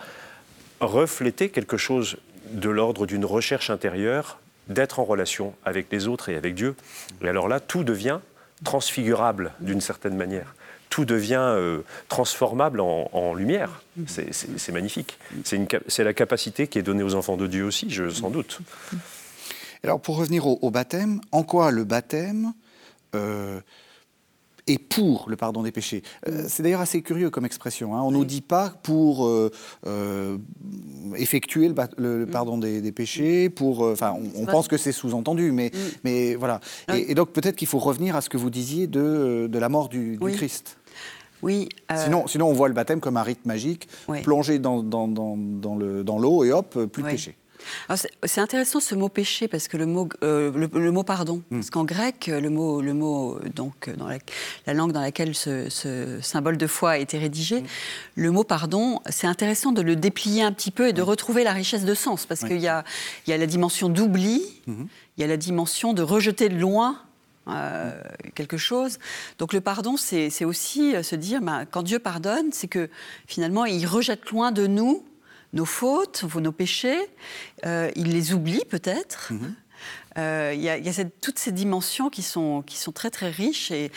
refléter quelque chose de l'ordre d'une recherche intérieure, d'être en relation avec les autres et avec Dieu. Et alors là, tout devient transfigurable d'une certaine manière tout devient euh, transformable en, lumière. C'est magnifique. C'est la capacité qui est donnée aux enfants de Dieu aussi, je, sans doute. Alors pour revenir au, baptême, en quoi le baptême euh, est pour le pardon des péchés euh, C'est d'ailleurs assez curieux comme expression. Hein. On ne nous dit pas pour effectuer le, pardon des, péchés, pour, enfin, on, pense que c'est sous-entendu, mais, mais voilà. Et, donc peut-être qu'il faut revenir à ce que vous disiez de, de la mort du, du Christ. Oui. Euh, sinon, sinon, on voit le baptême comme un rite magique, plongé dans, dans, dans, dans l'eau et hop, plus de péché. C'est intéressant ce mot péché parce que le mot, euh, le, mot pardon, hmm. parce qu'en grec, le mot, le mot donc dans la, langue dans laquelle ce, symbole de foi a été rédigé, hmm. le mot pardon, c'est intéressant de le déplier un petit peu et de hmm. retrouver la richesse de sens parce qu'il y a, y a la dimension d'oubli, il y a la dimension de rejeter de loin euh, quelque chose. Donc le pardon, c'est aussi euh, se dire, ben, quand Dieu pardonne, c'est que finalement, il rejette loin de nous nos fautes, nos péchés, euh, il les oublie peut-être. Mhm. Il y a, toutes ces dimensions qui sont, qui sont très très riches et,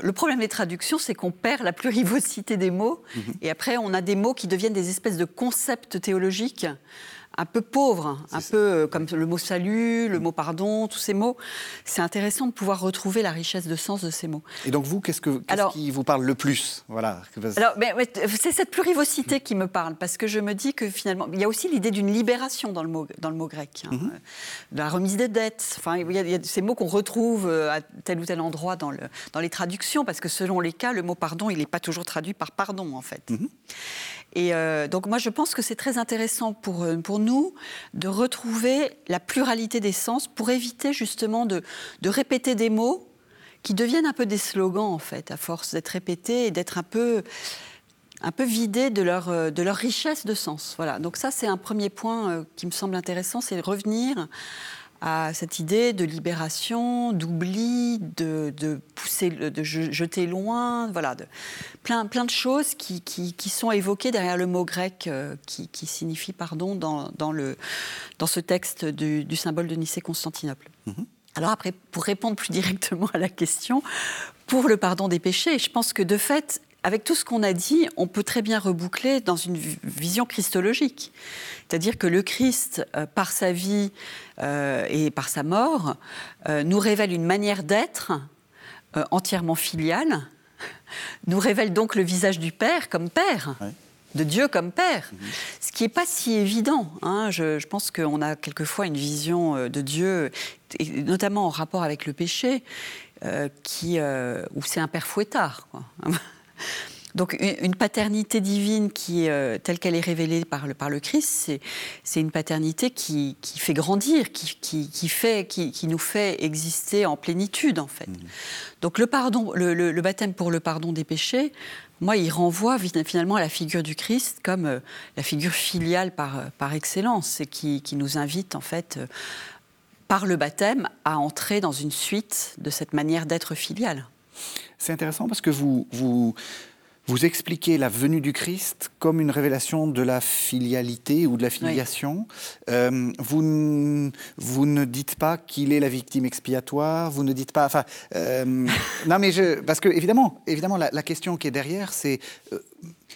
le problème des traductions, c'est qu'on perd la plurivocité des mots, mhm. et après on a des mots qui deviennent des espèces de concepts théologiques un peu pauvre, un peu euh, comme le mot salut, le mot pardon, tous ces mots. C'est intéressant de pouvoir retrouver la richesse de sens de ces mots. Et donc vous, qu'est-ce, que, qui vous parle le plus? Voilà. Alors, c'est cette plurivocité qui me parle, parce que je me dis que finalement, il y a aussi l'idée d'une libération dans le mot, dans le mot grec, hein, mhm. de la remise des dettes. Enfin, il y, a, ces mots qu'on retrouve euh, à tel ou tel endroit dans, le, dans les traductions, parce que selon les cas, le mot pardon, il n'est pas toujours traduit par pardon, en fait. Mhm. Et euh, donc moi, je pense que c'est très intéressant pour, euh, pour nous de retrouver la pluralité des sens pour éviter justement de, de répéter des mots qui deviennent un peu des slogans, en fait, à force d'être répétés et d'être un peu, un peu vidés de leur, euh, de leur richesse de sens. Voilà. Donc ça, c'est un premier point qui me semble intéressant, c'est revenir à cette idée de libération, d'oubli, de, pousser, de jeter loin, voilà, de, plein, plein de choses qui, qui, sont évoquées derrière le mot grec euh, qui, qui, signifie pardon dans, dans, le, dans ce texte du, symbole de Nicée-Constantinople. Mhm. Alors après, pour répondre plus directement à la question, pour le pardon des péchés, je pense que de fait, avec tout ce qu'on a dit, on peut très bien reboucler dans une vision christologique. C'est-à-dire que le Christ, euh, par sa vie euh, et par sa mort, euh, nous révèle une manière d'être entièrement filiale, nous révèle donc le visage du Père comme Père. de Dieu comme Père, mhm. ce qui n'est pas si évident. Hein. Je, pense qu'on a quelquefois une vision de Dieu, notamment en rapport avec le péché, qui, où c'est un Père fouettard. Quoi. Donc une paternité divine qui, euh, telle qu'elle est révélée par le, par le Christ, c'est une paternité qui, qui, fait grandir, qui, qui, fait, qui, nous fait exister en plénitude en fait. Mmh. Donc le, pardon, le, le, baptême pour le pardon des péchés, moi, il renvoie finalement à la figure du Christ comme euh, la figure filiale par, euh, par excellence et qui, nous invite en fait par le baptême à entrer dans une suite de cette manière d'être filiale. C'est intéressant parce que vous, vous, vous expliquez la venue du Christ comme une révélation de la filialité ou de la filiation. Euh, vous, vous ne dites pas qu'il est la victime expiatoire. Vous ne dites pas. Enfin, euh, non, mais je, parce que évidemment, évidemment, la, question qui est derrière, c'est euh,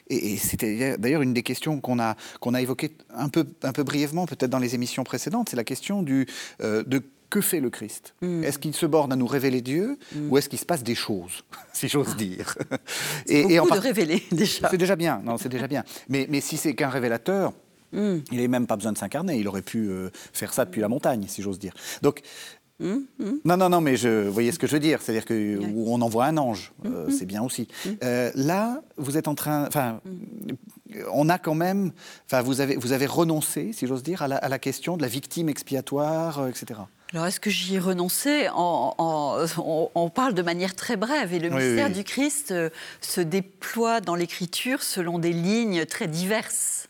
et, c'était d'ailleurs une des questions qu'on a, qu'on a évoquées un peu, un peu brièvement, peut-être dans les émissions précédentes, c'est la question du, de que fait le Christ? Mm. Est-ce qu'il se borne à nous révéler Dieu mm. ou est-ce qu'il se passe des choses, si j'ose ah. dire et, et en de révéler déjà. C'est déjà bien, non, c'est déjà bien. Mais, mais si c'est qu'un révélateur, mm. il n'avait même pas besoin de s'incarner. Il aurait pu euh, faire ça depuis la montagne, si j'ose dire. Donc, non, non, non, mais je, vous voyez ce que je veux dire, c'est-à-dire qu'on envoie un ange, euh, c'est bien aussi. Euh, là, vous êtes en train, enfin, on a quand même, enfin, vous avez, vous avez renoncé, si j'ose dire, à la, à la, question de la victime expiatoire, etc. Alors, est-ce que j'y ai renoncé on, parle de manière très brève et le mystère du Christ euh, se déploie dans l'Écriture selon des lignes très diverses.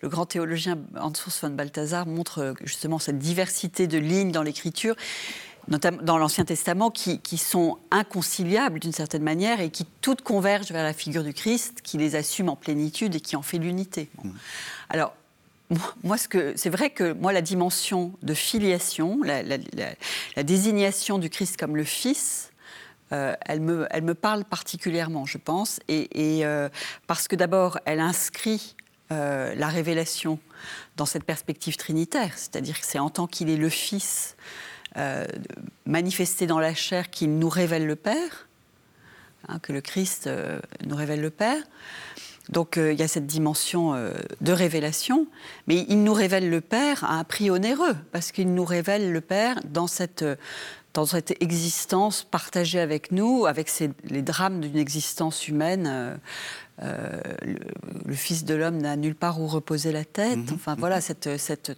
Le grand théologien Hans von Balthasar montre euh, justement cette diversité de lignes dans l'Écriture notamment dans l'Ancien Testament, qui, sont inconciliables d'une certaine manière et qui toutes convergent vers la figure du Christ, qui les assume en plénitude et qui en fait l'unité. Mmh. Alors, moi, c'est vrai que moi, la dimension de filiation, la, désignation du Christ comme le Fils, euh, elle, me, elle me parle particulièrement, je pense, et, euh, parce que d'abord, elle inscrit euh, la révélation dans cette perspective trinitaire, c'est-à-dire que c'est en tant qu'il est le Fils manifesté dans la chair qu'il nous révèle le Père, hein, que le Christ nous révèle le Père. Donc euh, il y a cette dimension euh, de révélation, mais il nous révèle le Père à un prix onéreux, parce qu'il nous révèle le Père dans cette, euh, dans cette existence partagée avec nous, avec les drames d'une existence humaine. le, Fils de l'homme n'a nulle part où reposer la tête. Mhm. Enfin voilà, cette, cette,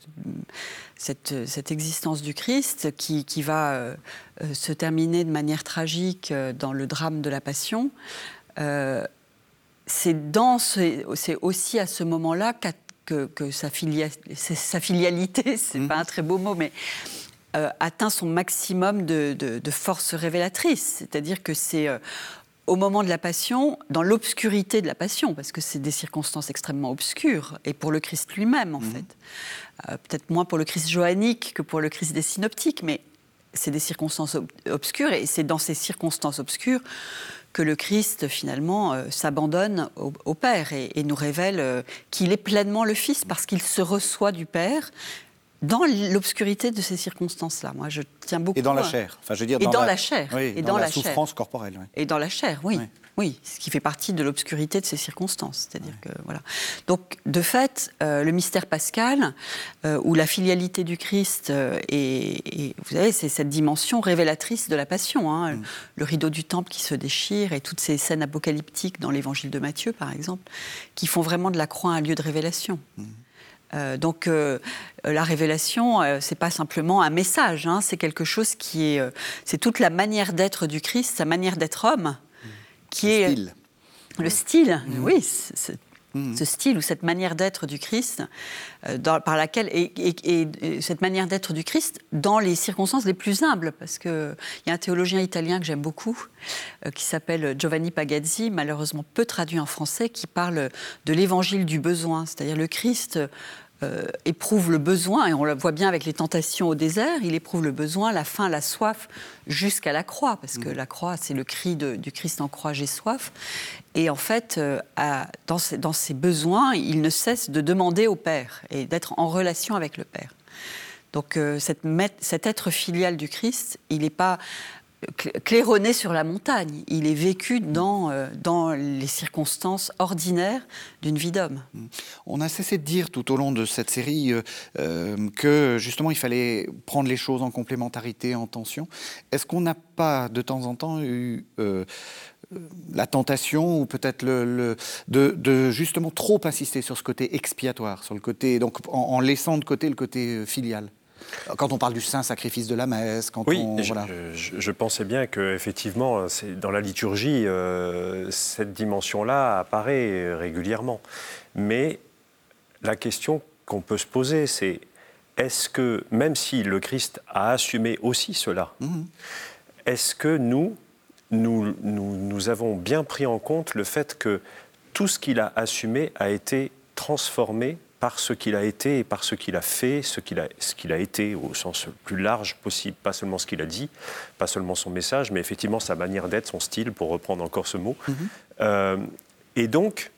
cette, cette, existence du Christ qui, qui va se terminer de manière tragique dans le drame de la Passion c'est dans c'est aussi à ce moment-là que, sa, sa, filialité, c'est n'est pas un très beau mot, mais euh, atteint son maximum de, force révélatrice. C'est-à-dire que c'est euh, au moment de la passion, dans l'obscurité de la passion, parce que c'est des circonstances extrêmement obscures, et pour le Christ lui-même, en mmh. fait. Euh, peut-être moins pour le Christ johannique que pour le Christ des synoptiques, mais c'est des circonstances obscures, et c'est dans ces circonstances obscures que le Christ finalement euh, s'abandonne au, Père et, nous révèle euh, qu'il est pleinement le Fils parce qu'il se reçoit du Père dans l'obscurité de ces circonstances-là. Moi, je tiens beaucoup. Et dans la chair. Enfin, je veux dire, et dans, la, chair. et dans, la, souffrance corporelle. Et dans la chair, oui. Oui, ce qui fait partie de l'obscurité de ces circonstances. C'est-à-dire que voilà. Donc, de fait, euh, le mystère pascal, euh, où la filialité du Christ euh, et, vous savez, c'est cette dimension révélatrice de la passion, hein. mm. le rideau du temple qui se déchire et toutes ces scènes apocalyptiques dans l'Évangile de Matthieu, par exemple, qui font vraiment de la croix un lieu de révélation. Mm. donc la révélation, c'est pas simplement un message, hein. c'est quelque chose qui est, c'est toute la manière d'être du Christ, sa manière d'être homme, qui le est style. le style, mmh. oui, mmh. ce style ou cette manière d'être du Christ, euh, par laquelle et, cette manière d'être du Christ dans les circonstances les plus humbles, parce que il y a un théologien italien que j'aime beaucoup euh, qui s'appelle Giovanni Pagazzi, malheureusement peu traduit en français, qui parle de l'évangile du besoin, c'est-à-dire le Christ euh, éprouve le besoin, et on le voit bien avec les tentations au désert, il éprouve le besoin, la faim, la soif, jusqu'à la croix, parce que mm. la croix, c'est le cri du Christ en croix, j'ai soif. Et en fait, euh, dans, ses, besoins, il ne cesse de demander au Père et d'être en relation avec le Père. Donc euh, cet être filial du Christ, il n'est pas claironné sur la montagne. Il est vécu dans, euh, dans les circonstances ordinaires d'une vie d'homme. On a cessé de dire tout au long de cette série euh, euh, que justement il fallait prendre les choses en complémentarité, en tension. Est-ce qu'on n'a pas de temps en temps eu la tentation ou peut-être le, de, justement trop insister sur ce côté expiatoire, sur le côté donc en, laissant de côté le côté filial? Quand on parle du saint sacrifice de la messe, quand oui, on, je, pensais bien que effectivement, dans la liturgie, euh, cette dimension-là apparaît régulièrement. Mais la question qu'on peut se poser, c'est est-ce que, même si le Christ a assumé aussi cela, mhm. est-ce que nous, nous, nous, avons bien pris en compte le fait que tout ce qu'il a assumé a été transformé par ce qu'il a été et par ce qu'il a fait, ce qu'il a, ce qu'il a été au sens le plus large possible, pas seulement ce qu'il a dit, pas seulement son message, mais effectivement sa manière d'être, son style, pour reprendre encore ce mot. Mhm. Euh, et donc,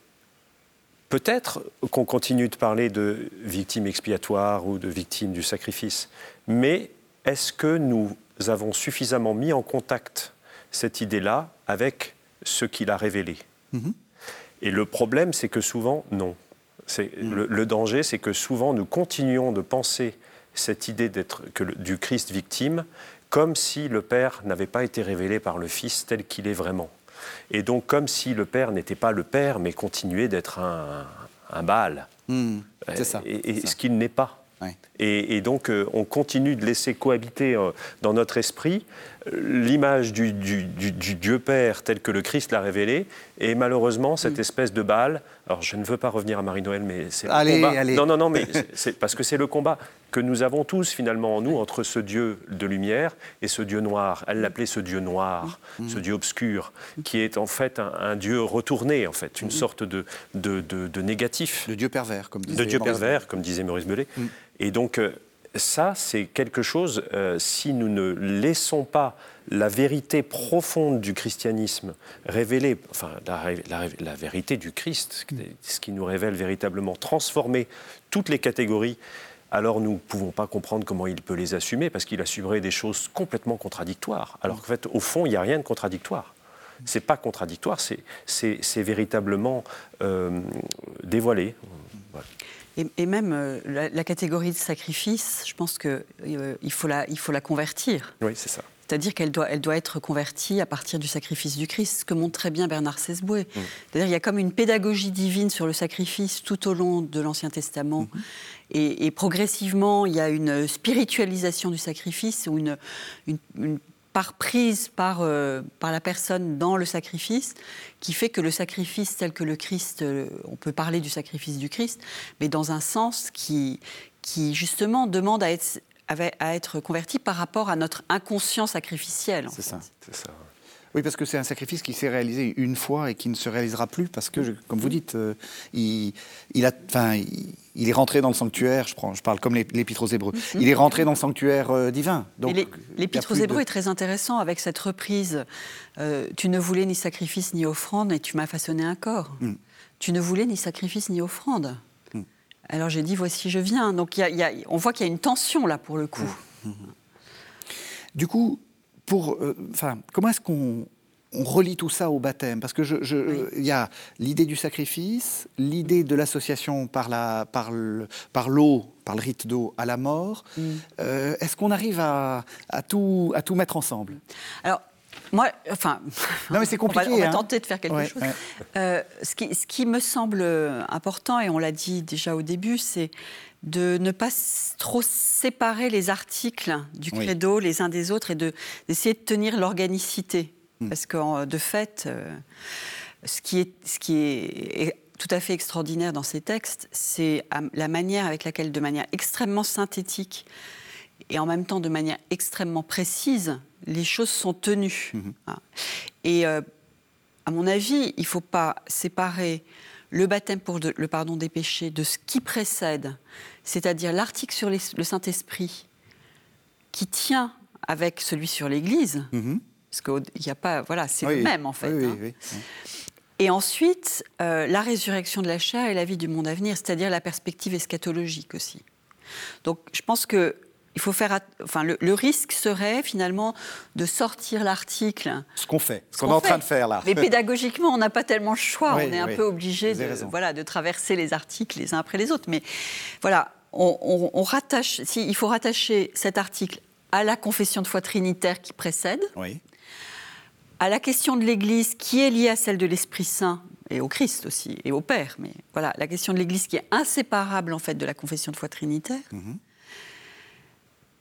peut-être qu'on continue de parler de victimes expiatoires ou de victimes du sacrifice, mais est-ce que nous avons suffisamment mis en contact cette idée-là avec ce qu'il a révélé? Mhm. Et le problème, c'est que souvent, non. Mhm. le, danger, c'est que souvent, nous continuons de penser cette idée d'être du Christ victime comme si le Père n'avait pas été révélé par le Fils tel qu'il est vraiment. Et donc comme si le Père n'était pas le Père, mais continuait d'être un, un Baal. Mhm. c'est ça. Et, ce qu'il n'est pas. Et, donc, euh, on continue de laisser cohabiter euh, dans notre esprit l'image du, Dieu Père tel que le Christ l'a révélé, et malheureusement cette mm. espèce de balle. Alors je ne veux pas revenir à Marie-Noël, mais c'est le combat. Allez. Non, non, non, mais c'est parce que c'est le combat que nous avons tous finalement en nous entre ce Dieu de lumière et ce Dieu noir. Elle l'appelait ce Dieu noir, mm. ce Dieu obscur, qui est en fait un, Dieu retourné, en fait, une mm. sorte de, de, négatif. De Dieu pervers, comme disait De Dieu pervers, comme disait Maurice Bellet. Et donc euh, ça, c'est quelque chose, euh, si nous ne laissons pas la vérité profonde du christianisme révélée, enfin la, vérité du Christ, ce qui nous révèle véritablement, transformer toutes les catégories, alors nous ne pouvons pas comprendre comment il peut les assumer, parce qu'il assumerait des choses complètement contradictoires. Alors qu'en fait, au fond, il n'y a rien de contradictoire. C'est pas contradictoire, c'est véritablement euh, dévoilé. Et, même euh, la, catégorie de sacrifice, je pense qu'il euh, faut, la, il faut la convertir. Oui, c'est ça. C'est-à-dire qu'elle doit, elle doit être convertie à partir du sacrifice du Christ, ce que montre très bien Bernard Sesboué. Mm. C'est-à-dire qu'il y a comme une pédagogie divine sur le sacrifice tout au long de l'Ancien Testament. Mm-hmm. Et, progressivement, il y a une spiritualisation du sacrifice ou une, une, une part prise par, euh, par la personne dans le sacrifice, qui fait que le sacrifice tel que le Christ, euh, on peut parler du sacrifice du Christ, mais dans un sens qui, qui justement demande à être, à être converti par rapport à notre inconscient sacrificiel. C'est ça. ça. Oui, parce que c'est un sacrifice qui s'est réalisé une fois et qui ne se réalisera plus parce que, comme vous dites, euh, il, il, a, enfin, il, est rentré dans le sanctuaire, je, prends, je parle comme l'Épître aux Hébreux, mhm. il est rentré dans le sanctuaire euh, divin. L'Épître aux Hébreux est très intéressant avec cette reprise euh, Tu ne voulais ni sacrifice ni offrande et tu m'as façonné un corps. Mm. Tu ne voulais ni sacrifice ni offrande. Mm. Alors j'ai dit Voici, je viens. Donc y a, on voit qu'il y a une tension là pour le coup. Mm. Du coup, pour, euh, enfin, comment est-ce qu'on on relie tout ça au baptême? Parce que je, il y a l'idée du sacrifice, l'idée de l'association par la, par par l'eau, par le rite d'eau à la mort. Mm. Euh, est-ce qu'on arrive à, à, tout, à tout mettre ensemble? Alors. Moi, enfin, non mais c'est compliqué. On va, hein. tenter de faire quelque chose. Euh, ce, qui, ce, qui, me semble important, et on l'a dit déjà au début, c'est de ne pas trop séparer les articles du credo les uns des autres et d'essayer de, tenir l'organicité. Hmm. Parce que de fait, euh, ce, qui est, ce qui est tout à fait extraordinaire dans ces textes, c'est la manière avec laquelle, de manière extrêmement synthétique et en même temps de manière extrêmement précise, les choses sont tenues. Hmm. Et euh, à mon avis, il ne faut pas séparer le baptême pour le pardon des péchés de ce qui précède, c'est-à-dire l'article sur le Saint-Esprit qui tient avec celui sur l'Église, mhm. parce qu'il n'y a pas, voilà, c'est le même en fait. Hein. et ensuite, euh, la résurrection de la chair et la vie du monde à venir, c'est-à-dire la perspective eschatologique aussi. Donc, je pense que il faut faire, enfin, le, risque serait finalement de sortir l'article. Ce qu'on fait, ce, qu'on est en train de faire là. Mais pédagogiquement, on n'a pas tellement le choix. on est un peu obligé de, voilà, de traverser les articles les uns après les autres. Mais voilà, on, rattache, si, il faut rattacher cet article à la confession de foi trinitaire qui précède, à la question de l'Église qui est liée à celle de l'Esprit Saint et au Christ aussi et au Père, mais voilà, la question de l'Église qui est inséparable en fait de la confession de foi trinitaire. Mhm.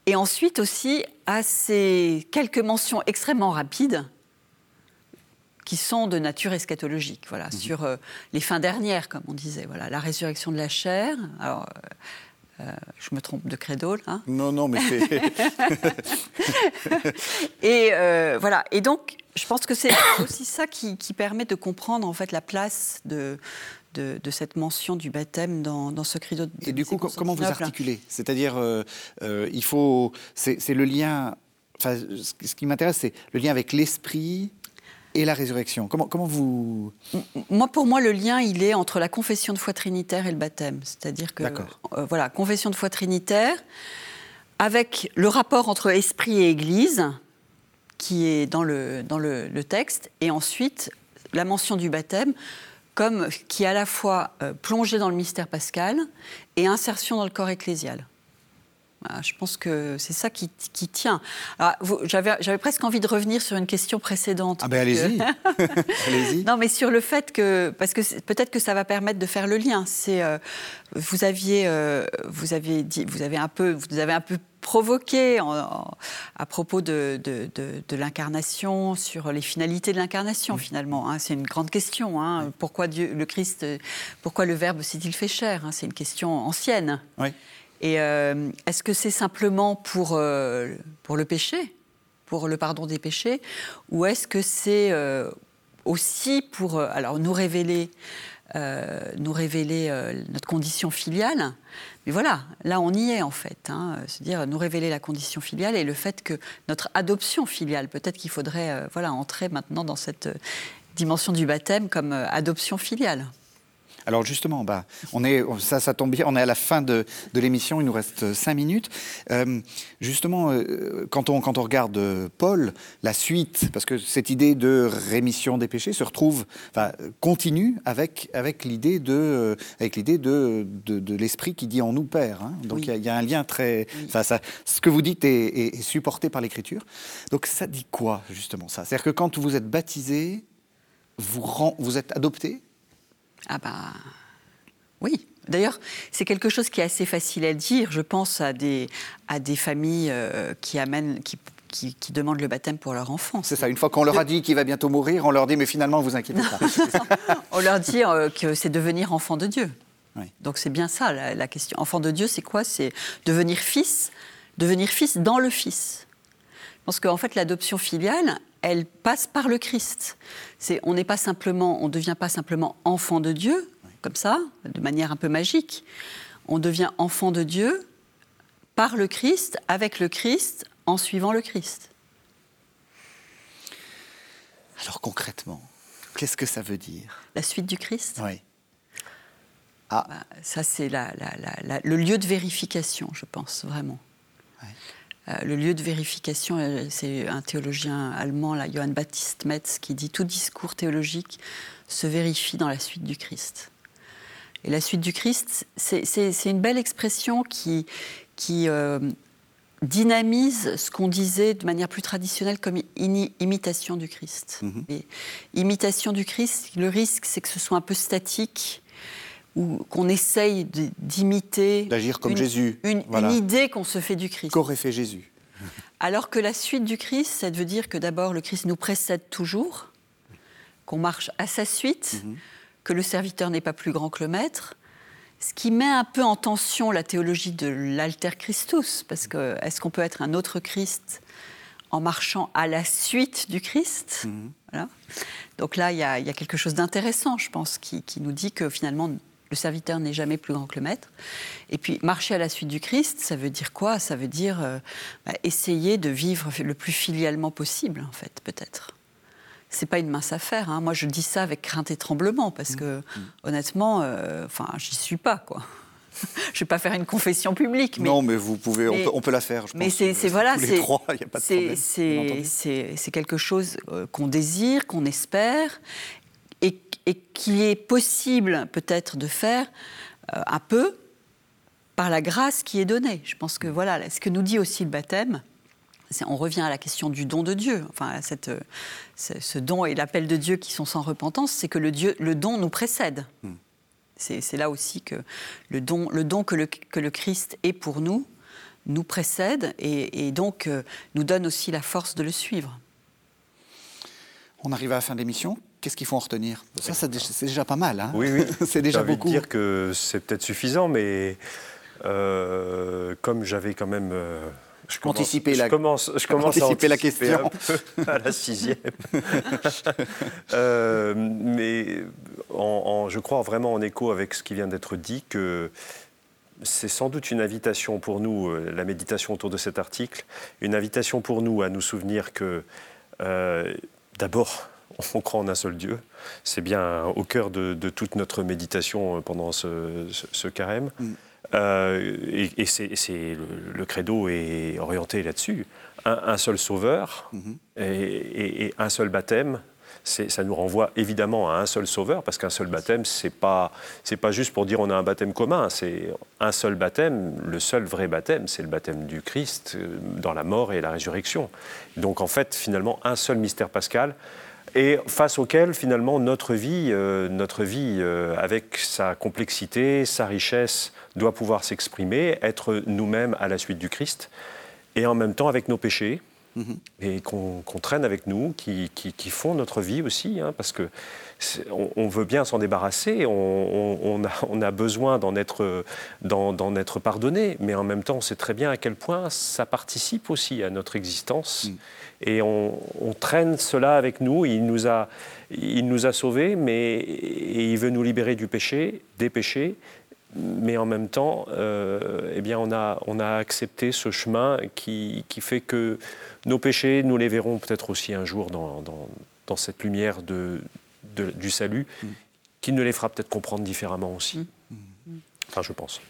Et ensuite aussi à ces quelques mentions extrêmement rapides qui sont de nature eschatologique, voilà, mhm. sur euh, les fins dernières, comme on disait, voilà, la résurrection de la chair. Alors, euh, euh, je me trompe de credo, hein Non, non, mais c'est. et voilà. Et donc, je pense que c'est aussi ça qui, permet de comprendre en fait la place de, de, cette mention du baptême dans, ce credo. Et du coup, comment vous articulez? C'est-à-dire, il faut, c'est le lien. Enfin, ce qui m'intéresse, c'est le lien avec l'esprit, et la résurrection. Comment, comment vous... Moi, pour moi, le lien, il est entre la confession de foi trinitaire et le baptême. C'est-à-dire que, euh, voilà, confession de foi trinitaire, avec le rapport entre esprit et Église, qui est dans le, dans le, texte, et ensuite la mention du baptême, comme qui est à la fois euh, plongée dans le mystère pascal et insertion dans le corps ecclésial je pense que c'est ça qui, tient. J'avais presque envie de revenir sur une question précédente. Ah ben allez-y. allez non, mais sur le fait que, parce que peut-être que ça va permettre de faire le lien. C'est, euh, vous aviez, euh, vous avez dit, vous avez un peu, vous avez un peu provoqué à propos de, de, l'incarnation, sur les finalités de l'incarnation finalement. Hein. C'est une grande question. Hein. Pourquoi Dieu, le Christ, pourquoi le Verbe s'est-il fait chair hein. C'est une question ancienne. Oui. Et euh, est-ce que c'est simplement pour, euh, pour le péché, pour le pardon des péchés, ou est-ce que c'est euh, aussi pour alors, nous révéler, nous révéler notre condition filiale mais voilà, là on y est en fait, hein, c'est-à-dire nous révéler la condition filiale et le fait que notre adoption filiale, peut-être qu'il faudrait voilà entrer maintenant dans cette dimension du baptême comme adoption filiale. Alors justement, bah, on est, ça, ça tombe bien, on est à la fin de, l'émission, il nous reste cinq minutes. Euh, justement, euh, quand, on, quand on regarde euh, Paul, la suite, parce que cette idée de rémission des péchés se retrouve, enfin, continue avec, avec l'idée de, avec l'idée de, de, l'esprit qui dit en nous Père. Hein. Donc il y, a un lien très... Ça, ce que vous dites est, est supporté par l'Écriture. Donc ça dit quoi justement ça? C'est-à-dire que quand vous êtes baptisé, vous, rend, vous êtes adopté? Ah bah oui. D'ailleurs, c'est quelque chose qui est assez facile à dire. Je pense à des, à des familles euh, qui amènent, qui, qui, demandent le baptême pour leur enfant. C'est ça. Une fois qu'on leur a dit qu'il va bientôt mourir, on leur dit mais finalement vous inquiétez pas. on leur dit euh, que c'est devenir enfant de Dieu. Donc c'est bien ça la, la, question. Enfant de Dieu, c'est quoi? C'est devenir fils, devenir fils dans le Fils. Parce qu'en fait, l'adoption filiale, elle passe par le Christ. C'est, on n'est pas simplement, on devient pas simplement enfant de Dieu comme ça, de manière un peu magique. On devient enfant de Dieu par le Christ, avec le Christ, en suivant le Christ. Alors concrètement, qu'est-ce que ça veut dire? La suite du Christ? Oui. Ah. Bah, ça, c'est le lieu de vérification, je pense, vraiment. Le lieu de vérification, euh, c'est un théologien allemand, là, Johann Baptist Metz, qui dit tout discours théologique se vérifie dans la suite du Christ. Et la suite du Christ, c'est une belle expression qui, qui euh, dynamise ce qu'on disait de manière plus traditionnelle comme imitation du Christ. Mm-hmm. imitation du Christ, le risque, c'est que ce soit un peu statique, ou qu'on essaye d'imiter. D'agir comme Jésus. Une, idée qu'on se fait du Christ. Qu'aurait fait Jésus Alors que la suite du Christ, ça veut dire que d'abord le Christ nous précède toujours, qu'on marche à sa suite, mhm. que le serviteur n'est pas plus grand que le maître. Ce qui met un peu en tension la théologie de l'alter Christus, parce que est-ce qu'on peut être un autre Christ en marchant à la suite du Christ mhm. Donc là, il y, a quelque chose d'intéressant, je pense, qui, qui, nous dit que finalement, le serviteur n'est jamais plus grand que le maître. Et puis, marcher à la suite du Christ, ça veut dire quoi? Ça veut dire euh, bah, essayer de vivre le plus filialement possible, en fait, peut-être. C'est pas une mince affaire. Hein. Moi, je dis ça avec crainte et tremblement, parce que, mmh. Mmh. honnêtement, euh, enfin, j'y suis pas, quoi. je vais pas faire une confession publique. Mais, non, mais vous pouvez, on, peut, la faire. Je mais c'est voilà, c'est quelque chose euh, qu'on désire, qu'on espère, et qu'il est possible peut-être de faire euh, un peu par la grâce qui est donnée. Je pense que voilà, ce que nous dit aussi le baptême, on revient à la question du don de Dieu, enfin cette, ce don et l'appel de Dieu qui sont sans repentance, c'est que le, Dieu, le don nous précède. Hmm. C'est là aussi que le don, le don que, le, que le Christ est pour nous nous précède et, donc euh, nous donne aussi la force de le suivre. On arrive à la fin de l'émission. Qu'est-ce qu'il faut en retenir? Ça, c'est déjà pas mal. Hein oui, oui. c'est déjà beaucoup. dire que c'est peut-être suffisant, mais euh, comme j'avais quand même. Euh, je commence, anticiper la, je commence, je commence à anticiper la question à la sixième. euh, mais en, je crois vraiment en écho avec ce qui vient d'être dit que c'est sans doute une invitation pour nous, euh, la méditation autour de cet article, une invitation pour nous à nous souvenir que euh, d'abord, on croit en un seul Dieu. C'est bien au cœur de, toute notre méditation euh, pendant ce, carême. Mm. et, c'est, le, credo est orienté là-dessus. Un, seul sauveur mm-hmm. et, un seul baptême ça nous renvoie évidemment à un seul sauveur, parce qu'un seul baptême, c'est pas, c'est pas juste pour dire on a un baptême commun, c'est un seul baptême, le seul vrai baptême, c'est le baptême du Christ euh, dans la mort et la résurrection. Donc en fait, finalement, un seul mystère pascal, et face auquel finalement notre vie, euh, notre vie euh, avec sa complexité, sa richesse, doit pouvoir s'exprimer, être nous-mêmes à la suite du Christ, et en même temps avec nos péchés, et qu'on traîne avec nous, qui, qui, font notre vie aussi, hein, parce que on, veut bien s'en débarrasser, on, a, on, a, besoin d'en être, être, pardonné, mais en même temps, on sait très bien à quel point ça participe aussi à notre existence. Mm. Et on, traîne cela avec nous. Il nous a, il nous a sauvés, mais et il veut nous libérer du péché, des péchés, mais en même temps, euh, eh bien, on a, on a accepté ce chemin qui, qui, fait que nos péchés, nous les verrons peut-être aussi un jour dans, dans, cette lumière de, du salut, mm. qui ne les fera peut-être comprendre différemment aussi. Mm. Enfin, je pense.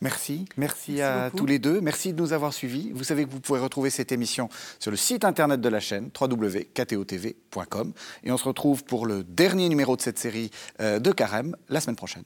Merci, merci, à tous les deux. Merci de nous avoir suivis. Vous savez que vous pouvez retrouver cette émission sur le site internet de la chaîne www.ktotv.com. Et on se retrouve pour le dernier numéro de cette série euh, de Carême la semaine prochaine.